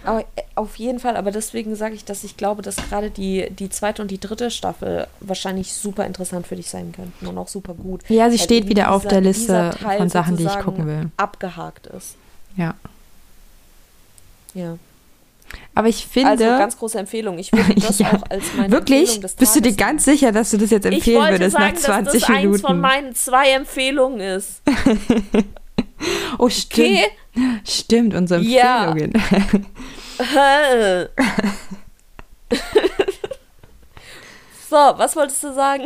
Aber, äh, auf jeden Fall, aber deswegen sage ich, dass ich glaube, dass gerade die, die zweite und die dritte Staffel wahrscheinlich super interessant für dich sein könnten und auch super gut. Ja, sie steht wieder auf der Liste dieser von Sachen, die ich gucken will. Abgehakt ist. Ja. Ja. Aber ich finde. Also ganz große Empfehlung. Ich würde das Ja. auch als meine Wirklich? Bist du dir ganz sicher, dass du das jetzt empfehlen würdest sagen, nach 20 dass das Minuten? eins von meinen zwei Empfehlungen ist. oh, stimmt. Okay? Stimmt, unsere Ja. Empfehlungen. so, was wolltest du sagen?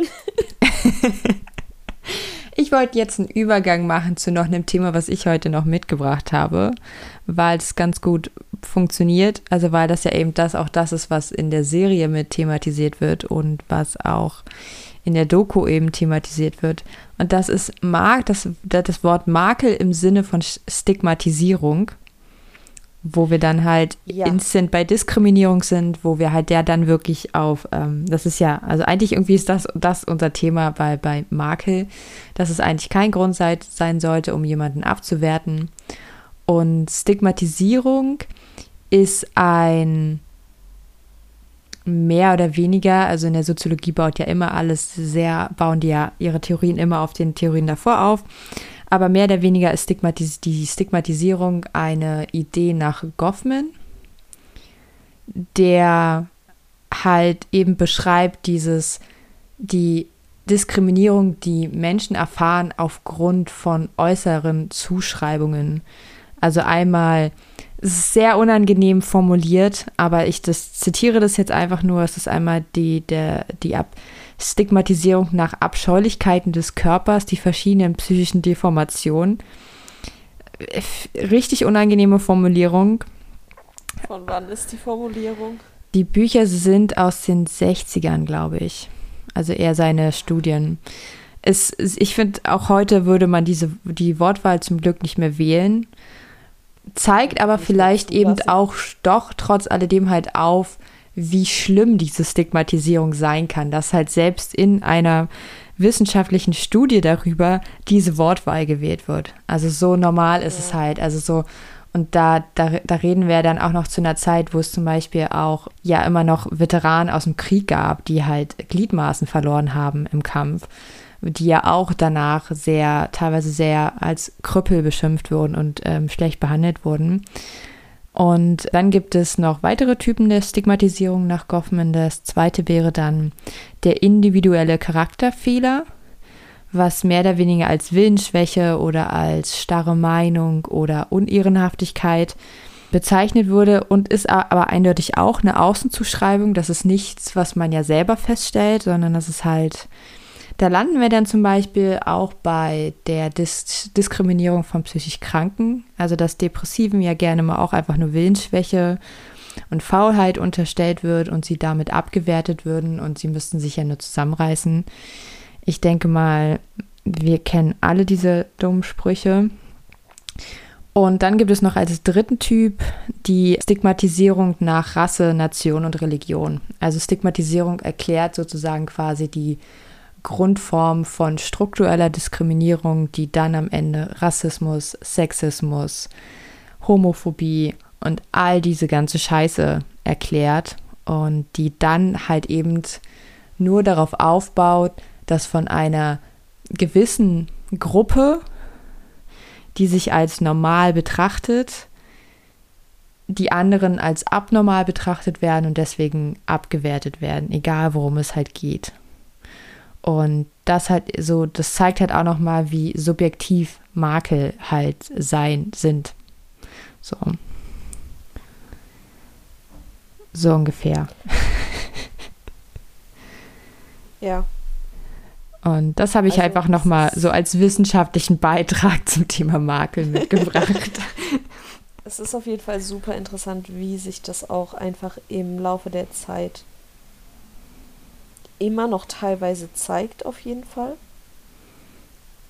Ich wollte jetzt einen Übergang machen zu noch einem Thema, was ich heute noch mitgebracht habe, weil es ganz gut funktioniert. Also weil das ja eben das auch das ist, was in der Serie mit thematisiert wird und was auch in der Doku eben thematisiert wird. Und das ist Mark, das, das Wort Makel im Sinne von Stigmatisierung, wo wir dann halt Ja. instant bei Diskriminierung sind, wo wir halt der dann wirklich auf, ähm, das ist ja, also eigentlich irgendwie ist das, das unser Thema bei, bei Makel, dass es eigentlich kein Grund sei, sein sollte, um jemanden abzuwerten. Und Stigmatisierung ist ein mehr oder weniger, also in der Soziologie baut ja immer alles sehr, bauen die ja ihre Theorien immer auf den Theorien davor auf. Aber mehr oder weniger ist Stigmatis die Stigmatisierung eine Idee nach Goffman, der halt eben beschreibt dieses, die Diskriminierung, die Menschen erfahren aufgrund von äußeren Zuschreibungen. Also einmal, es ist sehr unangenehm formuliert, aber ich das zitiere das jetzt einfach nur, es ist einmal die, der, die Ab Stigmatisierung nach Abscheulichkeiten des Körpers, die verschiedenen psychischen Deformationen. Richtig unangenehme Formulierung. Von wann ist die Formulierung? Die Bücher sind aus den 60ern, glaube ich. Also eher seine Studien. es, ich finde, auch heute würde man diese, die Wortwahl zum Glück nicht mehr wählen. Zeigt aber vielleicht eben auch doch trotz alledem halt auf, wie schlimm diese Stigmatisierung sein kann, dass halt selbst in einer wissenschaftlichen Studie darüber diese Wortwahl gewählt wird. Also so normal ist ja. es halt. Also so, und da, da, da reden wir dann auch noch zu einer Zeit, wo es zum Beispiel auch ja immer noch Veteranen aus dem Krieg gab, die halt Gliedmaßen verloren haben im Kampf, die ja auch danach sehr, teilweise sehr als Krüppel beschimpft wurden und ähm, schlecht behandelt wurden. Und dann gibt es noch weitere Typen der Stigmatisierung nach Goffman. Das zweite wäre dann der individuelle Charakterfehler, was mehr oder weniger als Willensschwäche oder als starre Meinung oder Unehrenhaftigkeit bezeichnet wurde und ist aber eindeutig auch eine Außenzuschreibung. Das ist nichts, was man ja selber feststellt, sondern das ist halt da landen wir dann zum Beispiel auch bei der Dis Diskriminierung von psychisch Kranken, also dass Depressiven ja gerne mal auch einfach nur Willensschwäche und Faulheit unterstellt wird und sie damit abgewertet würden und sie müssten sich ja nur zusammenreißen. Ich denke mal, wir kennen alle diese dummen Sprüche. Und dann gibt es noch als dritten Typ die Stigmatisierung nach Rasse, Nation und Religion. Also Stigmatisierung erklärt sozusagen quasi die Grundform von struktureller Diskriminierung, die dann am Ende Rassismus, Sexismus, Homophobie und all diese ganze Scheiße erklärt und die dann halt eben nur darauf aufbaut, dass von einer gewissen Gruppe, die sich als normal betrachtet, die anderen als abnormal betrachtet werden und deswegen abgewertet werden, egal worum es halt geht. Und das halt so, das zeigt halt auch nochmal, wie subjektiv Makel halt sein sind. So. So ungefähr. Ja. Und das habe ich also, einfach nochmal so als wissenschaftlichen Beitrag zum Thema Makel mitgebracht. es ist auf jeden Fall super interessant, wie sich das auch einfach im Laufe der Zeit immer noch teilweise zeigt, auf jeden Fall.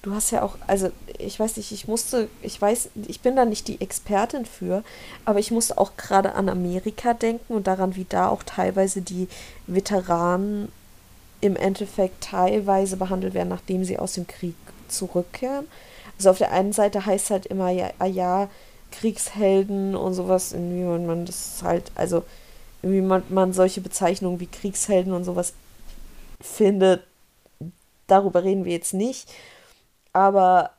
Du hast ja auch, also ich weiß nicht, ich musste, ich weiß, ich bin da nicht die Expertin für, aber ich musste auch gerade an Amerika denken und daran, wie da auch teilweise die Veteranen im Endeffekt teilweise behandelt werden, nachdem sie aus dem Krieg zurückkehren. Also auf der einen Seite heißt halt immer, ja, ah ja, Kriegshelden und sowas, und man das halt, also irgendwie man, man solche Bezeichnungen wie Kriegshelden und sowas finde, darüber reden wir jetzt nicht. Aber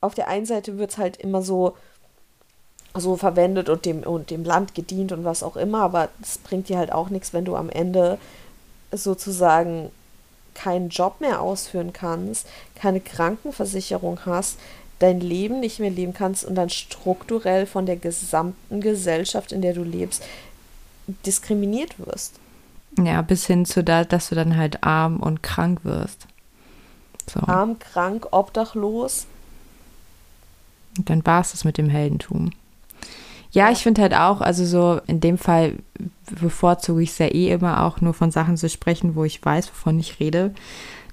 auf der einen Seite wird es halt immer so, so verwendet und dem, und dem Land gedient und was auch immer, aber es bringt dir halt auch nichts, wenn du am Ende sozusagen keinen Job mehr ausführen kannst, keine Krankenversicherung hast, dein Leben nicht mehr leben kannst und dann strukturell von der gesamten Gesellschaft, in der du lebst, diskriminiert wirst. Ja, bis hin zu da, dass du dann halt arm und krank wirst. So. Arm, krank, obdachlos. Und dann war es das mit dem Heldentum. Ja, ich finde halt auch, also so in dem Fall bevorzuge ich es ja eh immer auch nur von Sachen zu sprechen, wo ich weiß, wovon ich rede.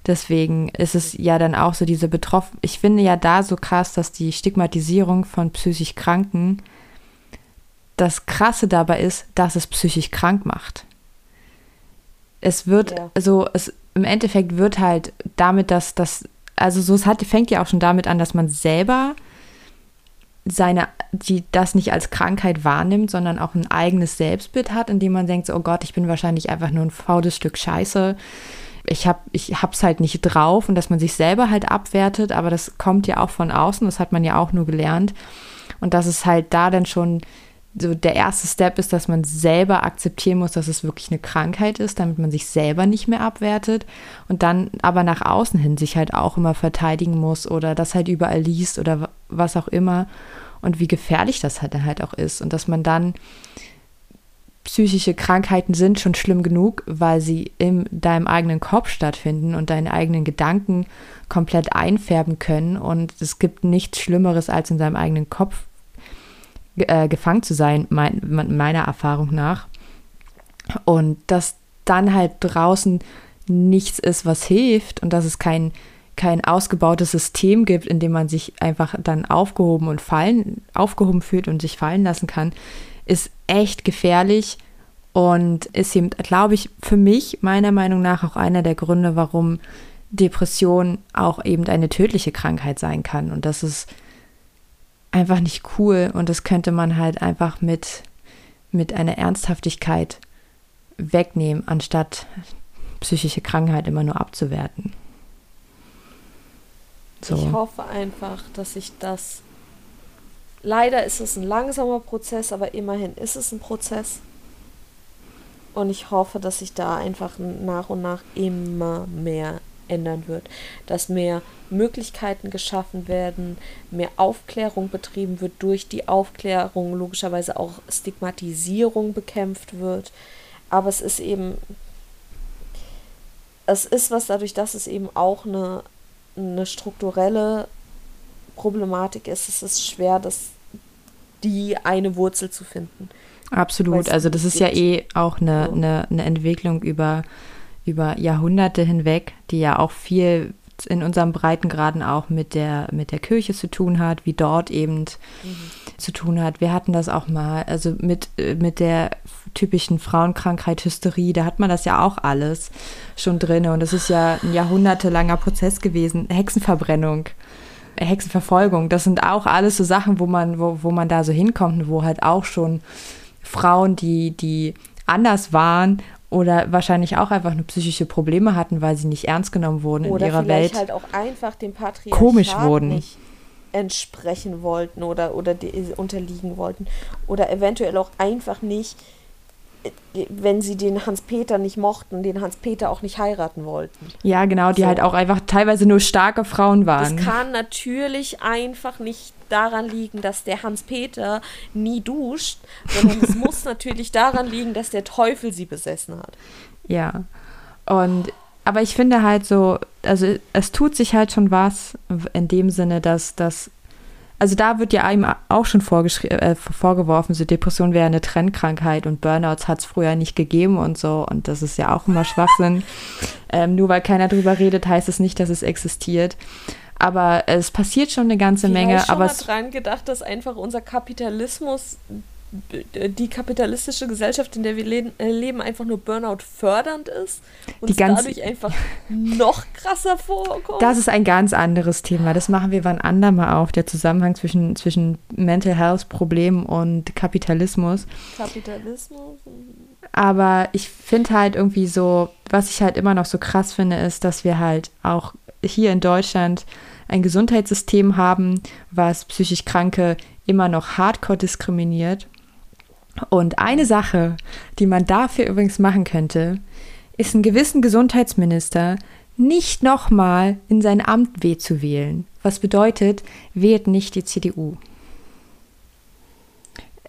Deswegen ist es ja dann auch so diese Betroffen. Ich finde ja da so krass, dass die Stigmatisierung von psychisch Kranken das Krasse dabei ist, dass es psychisch krank macht es wird ja. so, es im Endeffekt wird halt damit, dass das, also so, es hat, fängt ja auch schon damit an, dass man selber seine, die das nicht als Krankheit wahrnimmt, sondern auch ein eigenes Selbstbild hat, in dem man denkt, so, oh Gott, ich bin wahrscheinlich einfach nur ein faules Stück Scheiße. Ich hab, ich hab's halt nicht drauf und dass man sich selber halt abwertet, aber das kommt ja auch von außen, das hat man ja auch nur gelernt. Und dass es halt da dann schon so der erste Step ist, dass man selber akzeptieren muss, dass es wirklich eine Krankheit ist, damit man sich selber nicht mehr abwertet und dann aber nach außen hin sich halt auch immer verteidigen muss oder das halt überall liest oder was auch immer und wie gefährlich das halt, halt auch ist und dass man dann psychische Krankheiten sind schon schlimm genug, weil sie in deinem eigenen Kopf stattfinden und deine eigenen Gedanken komplett einfärben können und es gibt nichts Schlimmeres als in seinem eigenen Kopf äh, gefangen zu sein, mein, meiner Erfahrung nach. Und dass dann halt draußen nichts ist, was hilft und dass es kein, kein ausgebautes System gibt, in dem man sich einfach dann aufgehoben und fallen, aufgehoben fühlt und sich fallen lassen kann, ist echt gefährlich und ist eben, glaube ich, für mich meiner Meinung nach auch einer der Gründe, warum Depression auch eben eine tödliche Krankheit sein kann. Und das ist einfach nicht cool und das könnte man halt einfach mit, mit einer Ernsthaftigkeit wegnehmen, anstatt psychische Krankheit immer nur abzuwerten. So. Ich hoffe einfach, dass sich das. Leider ist es ein langsamer Prozess, aber immerhin ist es ein Prozess. Und ich hoffe, dass sich da einfach nach und nach immer mehr ändern wird. Dass mehr Möglichkeiten geschaffen werden, mehr Aufklärung betrieben wird, durch die Aufklärung logischerweise auch Stigmatisierung bekämpft wird. Aber es ist eben. Es ist was dadurch, dass es eben auch eine eine strukturelle Problematik ist, es ist schwer, das, die eine Wurzel zu finden. Absolut. Also das ist ja eh auch eine, eine, eine Entwicklung über, über Jahrhunderte hinweg, die ja auch viel in unserem Breitengraden auch mit der, mit der Kirche zu tun hat, wie dort eben mhm. zu tun hat. Wir hatten das auch mal, also mit, mit der typischen Frauenkrankheit, Hysterie, da hat man das ja auch alles schon drin. Und das ist ja ein jahrhundertelanger Prozess gewesen. Hexenverbrennung. Hexenverfolgung, das sind auch alles so Sachen, wo man, wo, wo man da so hinkommt und wo halt auch schon Frauen, die, die anders waren oder wahrscheinlich auch einfach nur psychische Probleme hatten, weil sie nicht ernst genommen wurden oder in ihrer Welt. Oder halt auch einfach dem Patriarchat komisch wurden. nicht entsprechen wollten oder, oder unterliegen wollten. Oder eventuell auch einfach nicht wenn sie den Hans-Peter nicht mochten, den Hans-Peter auch nicht heiraten wollten. Ja, genau, die so. halt auch einfach teilweise nur starke Frauen waren. Das kann natürlich einfach nicht daran liegen, dass der Hans-Peter nie duscht, sondern es muss natürlich daran liegen, dass der Teufel sie besessen hat. Ja. Und aber ich finde halt so, also es tut sich halt schon was in dem Sinne, dass, dass also da wird ja einem auch schon äh, vorgeworfen, so Depression wäre eine Trendkrankheit und Burnouts hat es früher nicht gegeben und so. Und das ist ja auch immer Schwachsinn. ähm, nur weil keiner drüber redet, heißt es nicht, dass es existiert. Aber es passiert schon eine ganze Menge. Ich habe schon mal dran gedacht, dass einfach unser Kapitalismus die kapitalistische Gesellschaft, in der wir leben, äh, leben einfach nur Burnout fördernd ist und die ganz, dadurch einfach noch krasser vorkommt. Das ist ein ganz anderes Thema. Das machen wir wann andermal auf, der Zusammenhang zwischen, zwischen Mental Health Problemen und Kapitalismus. Kapitalismus. Aber ich finde halt irgendwie so, was ich halt immer noch so krass finde, ist, dass wir halt auch hier in Deutschland ein Gesundheitssystem haben, was psychisch Kranke immer noch hardcore diskriminiert und eine Sache, die man dafür übrigens machen könnte, ist einen gewissen Gesundheitsminister nicht nochmal in sein Amt weh zu wählen. Was bedeutet, wählt nicht die CDU.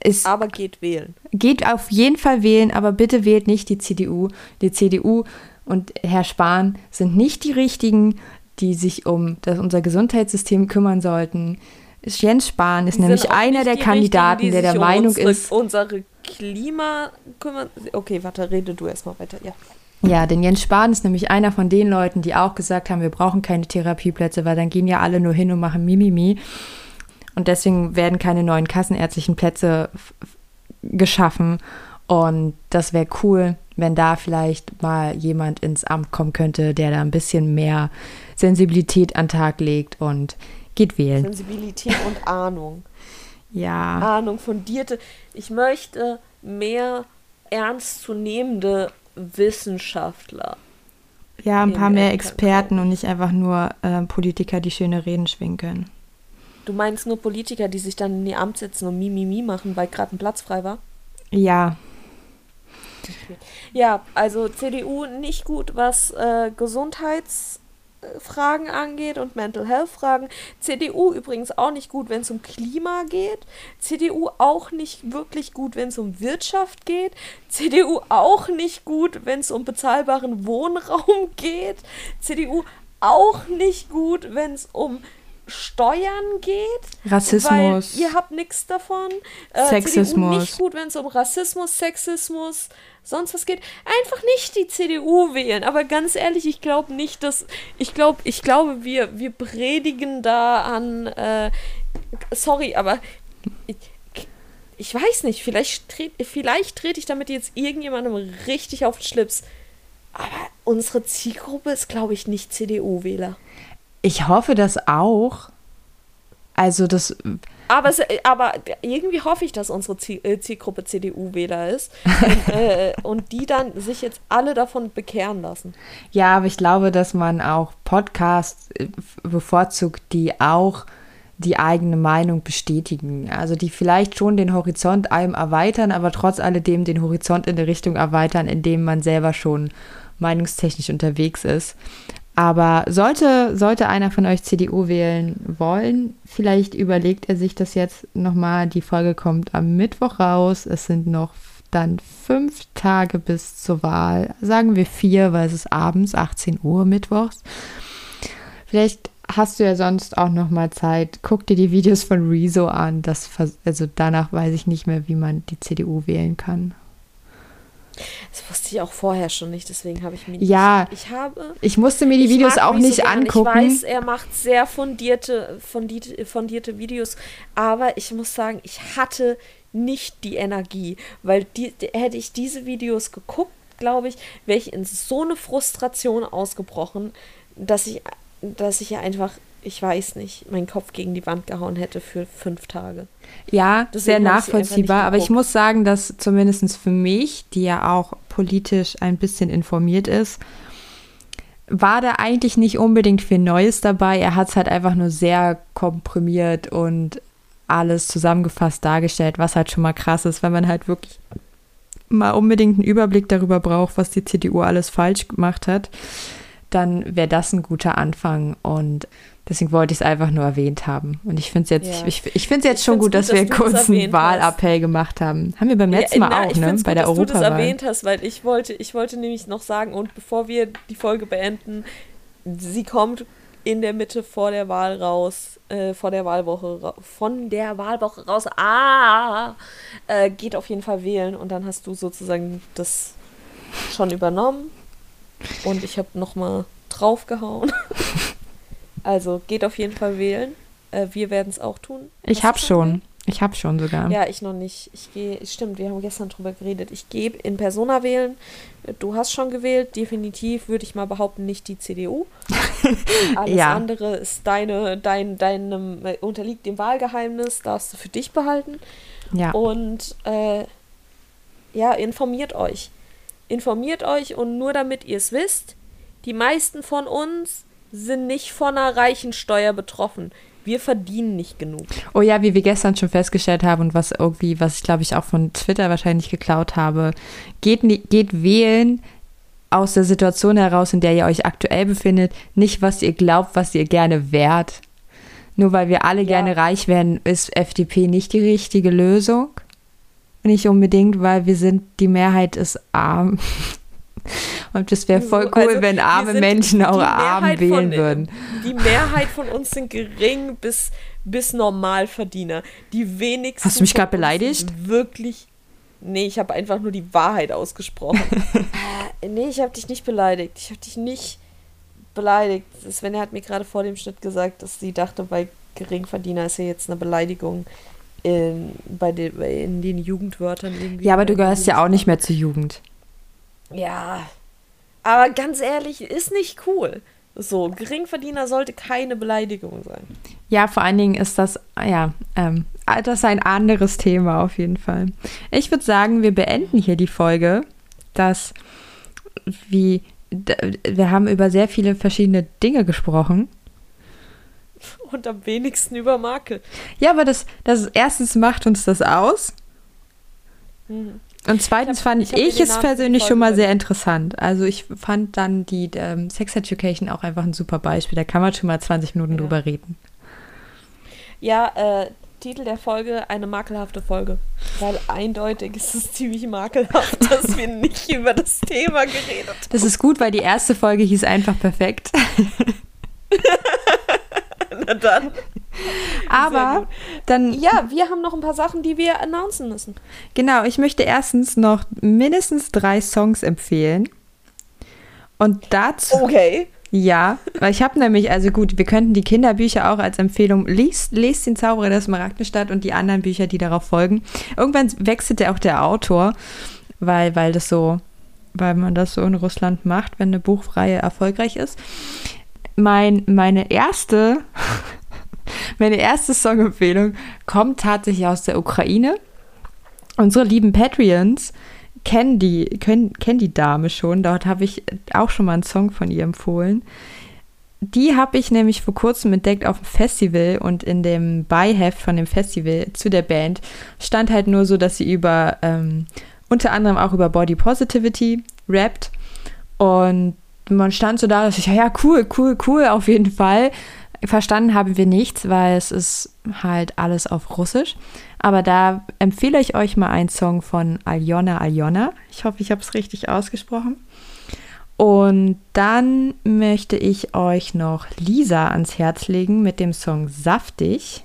Ist, aber geht wählen. Geht auf jeden Fall wählen, aber bitte wählt nicht die CDU. Die CDU und Herr Spahn sind nicht die richtigen, die sich um das, unser Gesundheitssystem kümmern sollten. Jens Spahn ist die nämlich einer der Kandidaten, richtigen, der der Meinung unsere, ist. Unsere Klima kümmern. Okay, warte, rede du erstmal weiter, ja. Ja, denn Jens Spahn ist nämlich einer von den Leuten, die auch gesagt haben, wir brauchen keine Therapieplätze, weil dann gehen ja alle nur hin und machen Mimimi. Und deswegen werden keine neuen kassenärztlichen Plätze geschaffen. Und das wäre cool, wenn da vielleicht mal jemand ins Amt kommen könnte, der da ein bisschen mehr Sensibilität an den Tag legt und Geht wählen. Sensibilität und Ahnung. Ja. Ahnung, fundierte. Ich möchte mehr ernstzunehmende Wissenschaftler. Ja, ein paar mehr Experten und nicht einfach nur äh, Politiker, die schöne Reden schwingen können. Du meinst nur Politiker, die sich dann in ihr Amt setzen und Mimimi machen, weil gerade ein Platz frei war? Ja. Ja, also CDU nicht gut, was äh, Gesundheits Fragen angeht und Mental Health Fragen. CDU übrigens auch nicht gut, wenn es um Klima geht. CDU auch nicht wirklich gut, wenn es um Wirtschaft geht. CDU auch nicht gut, wenn es um bezahlbaren Wohnraum geht. CDU auch nicht gut, wenn es um Steuern geht. Rassismus. Weil ihr habt nichts davon. Äh, Sexismus. CDU nicht gut, wenn es um Rassismus, Sexismus, sonst was geht. Einfach nicht die CDU wählen. Aber ganz ehrlich, ich glaube nicht, dass. Ich glaube, ich glaube, wir, wir predigen da an. Äh, sorry, aber. Ich, ich weiß nicht, vielleicht, vielleicht trete ich damit jetzt irgendjemandem richtig auf den Schlips. Aber unsere Zielgruppe ist, glaube ich, nicht CDU-Wähler. Ich hoffe das auch. Also das. Aber, es, aber irgendwie hoffe ich, dass unsere äh, Zielgruppe CDU-Wähler ist und, äh, und die dann sich jetzt alle davon bekehren lassen. Ja, aber ich glaube, dass man auch Podcasts äh, bevorzugt, die auch die eigene Meinung bestätigen. Also die vielleicht schon den Horizont einem erweitern, aber trotz alledem den Horizont in der Richtung erweitern, indem man selber schon meinungstechnisch unterwegs ist. Aber sollte, sollte einer von euch CDU wählen wollen, vielleicht überlegt er sich das jetzt nochmal. Die Folge kommt am Mittwoch raus. Es sind noch dann fünf Tage bis zur Wahl. Sagen wir vier, weil es ist abends, 18 Uhr mittwochs. Vielleicht hast du ja sonst auch noch mal Zeit. Guck dir die Videos von Rezo an. Das, also danach weiß ich nicht mehr, wie man die CDU wählen kann. Das wusste ich auch vorher schon nicht, deswegen habe ich mir ja, nicht. Ich habe. Ich musste mir die Videos auch nicht so angucken. Ich weiß, er macht sehr fundierte, fundierte, fundierte Videos, aber ich muss sagen, ich hatte nicht die Energie, weil die, hätte ich diese Videos geguckt, glaube ich, wäre ich in so eine Frustration ausgebrochen, dass ich, dass ich einfach ich weiß nicht, meinen Kopf gegen die Wand gehauen hätte für fünf Tage. Ja, Deswegen sehr nachvollziehbar. Aber ich muss sagen, dass zumindest für mich, die ja auch politisch ein bisschen informiert ist, war da eigentlich nicht unbedingt viel Neues dabei. Er hat es halt einfach nur sehr komprimiert und alles zusammengefasst dargestellt, was halt schon mal krass ist, wenn man halt wirklich mal unbedingt einen Überblick darüber braucht, was die CDU alles falsch gemacht hat, dann wäre das ein guter Anfang. Und Deswegen wollte ich es einfach nur erwähnt haben. Und ich finde es jetzt, ja. ich, ich finde jetzt schon gut, dass, dass wir kurz einen Wahlappell hast. gemacht haben. Haben wir beim letzten ja, Mal na, auch, ne? Bei gut, der Europawahl. dass du das erwähnt hast, weil ich wollte, ich wollte nämlich noch sagen, und bevor wir die Folge beenden, sie kommt in der Mitte vor der Wahl raus, äh, vor der Wahlwoche, von der Wahlwoche raus, ah, äh, geht auf jeden Fall wählen und dann hast du sozusagen das schon übernommen und ich habe nochmal draufgehauen. Also geht auf jeden Fall wählen. Äh, wir werden es auch tun. Ich habe schon. Ich habe schon sogar. Ja, ich noch nicht. Ich gehe, stimmt, wir haben gestern drüber geredet. Ich gehe in Persona wählen. Du hast schon gewählt. Definitiv würde ich mal behaupten, nicht die CDU. Alles ja. andere ist deine, dein, deinem, äh, unterliegt dem Wahlgeheimnis, darfst du für dich behalten. Ja. Und äh, ja, informiert euch. Informiert euch und nur damit ihr es wisst, die meisten von uns sind nicht von einer reichen Steuer betroffen. Wir verdienen nicht genug. Oh ja, wie wir gestern schon festgestellt haben und was irgendwie, was ich glaube ich auch von Twitter wahrscheinlich geklaut habe, geht, geht wählen aus der Situation heraus, in der ihr euch aktuell befindet, nicht was ihr glaubt, was ihr gerne wärt. Nur weil wir alle ja. gerne reich werden, ist FDP nicht die richtige Lösung. Nicht unbedingt, weil wir sind, die Mehrheit ist arm. Und das wäre voll cool, also, wenn arme Menschen auch arm wählen von, würden. Die Mehrheit von uns sind gering bis, bis Normalverdiener. Die wenigsten. Hast du mich gerade beleidigt? Wirklich. Nee, ich habe einfach nur die Wahrheit ausgesprochen. äh, nee, ich habe dich nicht beleidigt. Ich habe dich nicht beleidigt. Svenja hat mir gerade vor dem Schnitt gesagt, dass sie dachte, bei Geringverdiener ist ja jetzt eine Beleidigung in, bei den, in den Jugendwörtern irgendwie. Ja, aber du gehörst ja auch nicht mehr zur Jugend. Ja, aber ganz ehrlich, ist nicht cool. So, Geringverdiener sollte keine Beleidigung sein. Ja, vor allen Dingen ist das, ja, ähm, das ist ein anderes Thema auf jeden Fall. Ich würde sagen, wir beenden hier die Folge, dass wie wir haben über sehr viele verschiedene Dinge gesprochen. Und am wenigsten über Makel. Ja, aber das, das erstens macht uns das aus. Mhm. Und zweitens ich hab, fand ich, ich es persönlich schon mal sehr interessant. Also ich fand dann die ähm, Sex Education auch einfach ein super Beispiel. Da kann man schon mal 20 Minuten ja. drüber reden. Ja, äh, Titel der Folge, eine makelhafte Folge. Weil eindeutig ist es ziemlich makelhaft, dass wir nicht über das Thema geredet haben. Das ist gut, weil die erste Folge hieß einfach perfekt. Na dann. Aber dann, Ja, wir haben noch ein paar Sachen, die wir announcen müssen. genau, ich möchte erstens noch mindestens drei Songs empfehlen. Und dazu, Okay. ja, weil ich habe nämlich, also gut, wir könnten die Kinderbücher auch als Empfehlung, lest, lest den Zauberer der Smaragdenstadt und die anderen Bücher, die darauf folgen. Irgendwann wechselt ja auch der Autor, weil, weil das so, weil man das so in Russland macht, wenn eine Buchreihe erfolgreich ist. Mein, meine erste, meine erste Songempfehlung kommt tatsächlich aus der Ukraine. Unsere lieben Patreons kennen die, können, kennen die Dame schon. Dort habe ich auch schon mal einen Song von ihr empfohlen. Die habe ich nämlich vor kurzem entdeckt auf dem Festival und in dem Beiheft von dem Festival zu der Band stand halt nur so, dass sie über ähm, unter anderem auch über Body Positivity rappt und man stand so da, dass ich, ja, ja, cool, cool, cool, auf jeden Fall. Verstanden haben wir nichts, weil es ist halt alles auf Russisch. Aber da empfehle ich euch mal einen Song von Aljona Aljona. Ich hoffe, ich habe es richtig ausgesprochen. Und dann möchte ich euch noch Lisa ans Herz legen mit dem Song Saftig.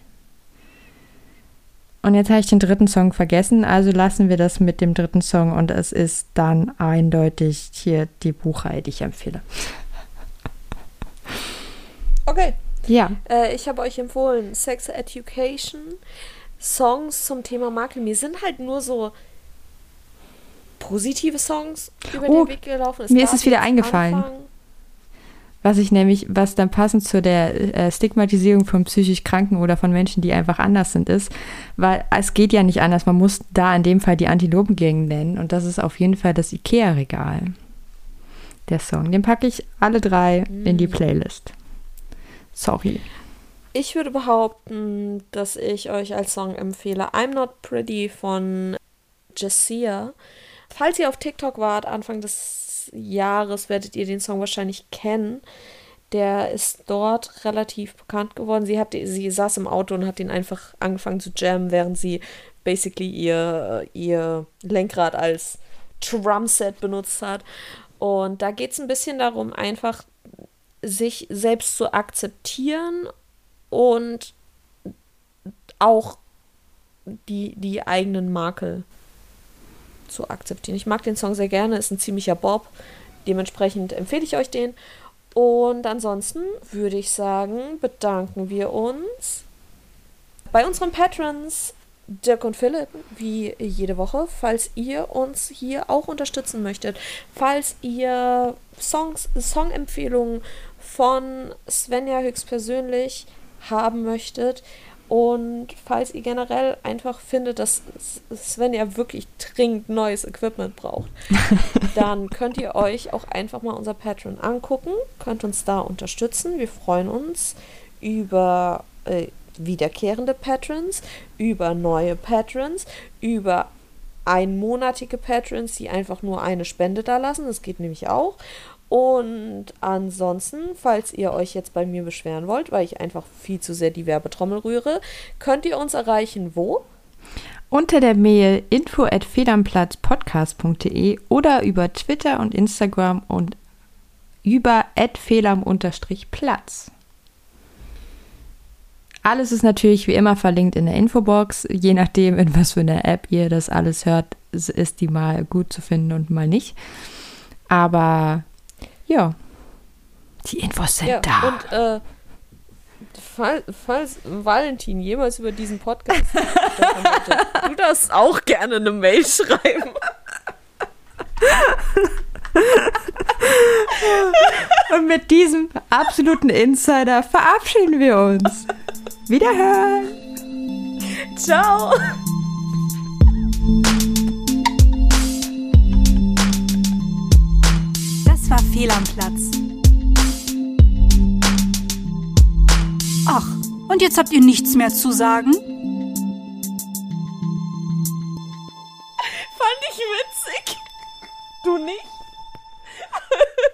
Und jetzt habe ich den dritten Song vergessen, also lassen wir das mit dem dritten Song und es ist dann eindeutig hier die Buchreihe, die ich empfehle. Okay. Ja, Äh, ich habe euch empfohlen Sex Education, Songs zum Thema Makel. Mir sind halt nur so positive Songs über Oh, den Weg gelaufen. mir ist es wieder eingefallen. anfangen. was ich nämlich, was dann passend zu der äh, Stigmatisierung von psychisch Kranken oder von Menschen, die einfach anders sind, ist, weil es geht ja nicht anders. Man muss da in dem Fall die Antilopengänge nennen und das ist auf jeden Fall das Ikea-Regal. Der Song. Den packe ich alle drei in die Playlist. Sorry. Ich würde behaupten, dass ich euch als Song empfehle I'm Not Pretty von Jessia. Falls ihr auf TikTok wart, Anfang des Jahres, werdet ihr den Song wahrscheinlich kennen. Der ist dort relativ bekannt geworden. Sie, hat, sie saß im Auto und hat ihn einfach angefangen zu jammen, während sie basically ihr, ihr Lenkrad als Drumset benutzt hat. Und da geht es ein bisschen darum, einfach sich selbst zu akzeptieren und auch die, die eigenen Makel zu akzeptieren. Ich mag den Song sehr gerne, ist ein ziemlicher Bob. Dementsprechend empfehle ich euch den. Und ansonsten würde ich sagen, bedanken wir uns bei unseren Patrons Dirk und Philipp, wie jede Woche. Falls ihr uns hier auch unterstützen möchtet, falls ihr Songs, Songempfehlungen von Svenja höchstpersönlich haben möchtet und falls ihr generell einfach findet, dass Svenja wirklich dringend neues Equipment braucht, dann könnt ihr euch auch einfach mal unser Patreon angucken, könnt uns da unterstützen. Wir freuen uns über äh, wiederkehrende Patrons, über neue Patrons, über einmonatige Patrons, die einfach nur eine Spende da lassen. Das geht nämlich auch. Und ansonsten, falls ihr euch jetzt bei mir beschweren wollt, weil ich einfach viel zu sehr die Werbetrommel rühre, könnt ihr uns erreichen wo? Unter der Mail info at federnplatzpodcast.de oder über Twitter und Instagram und über felam-platz. Alles ist natürlich wie immer verlinkt in der Infobox. Je nachdem, in was für einer App ihr das alles hört, ist die mal gut zu finden und mal nicht. Aber ja, die Infos sind Ja, da. und äh, fall, falls Valentin jemals über diesen Podcast möchte, du darfst auch gerne eine Mail schreiben. Und mit diesem absoluten Insider verabschieden wir uns. Wiederhören! Ciao! War Fehl am Platz. Ach, und jetzt habt ihr nichts mehr zu sagen? Fand ich witzig. Du nicht?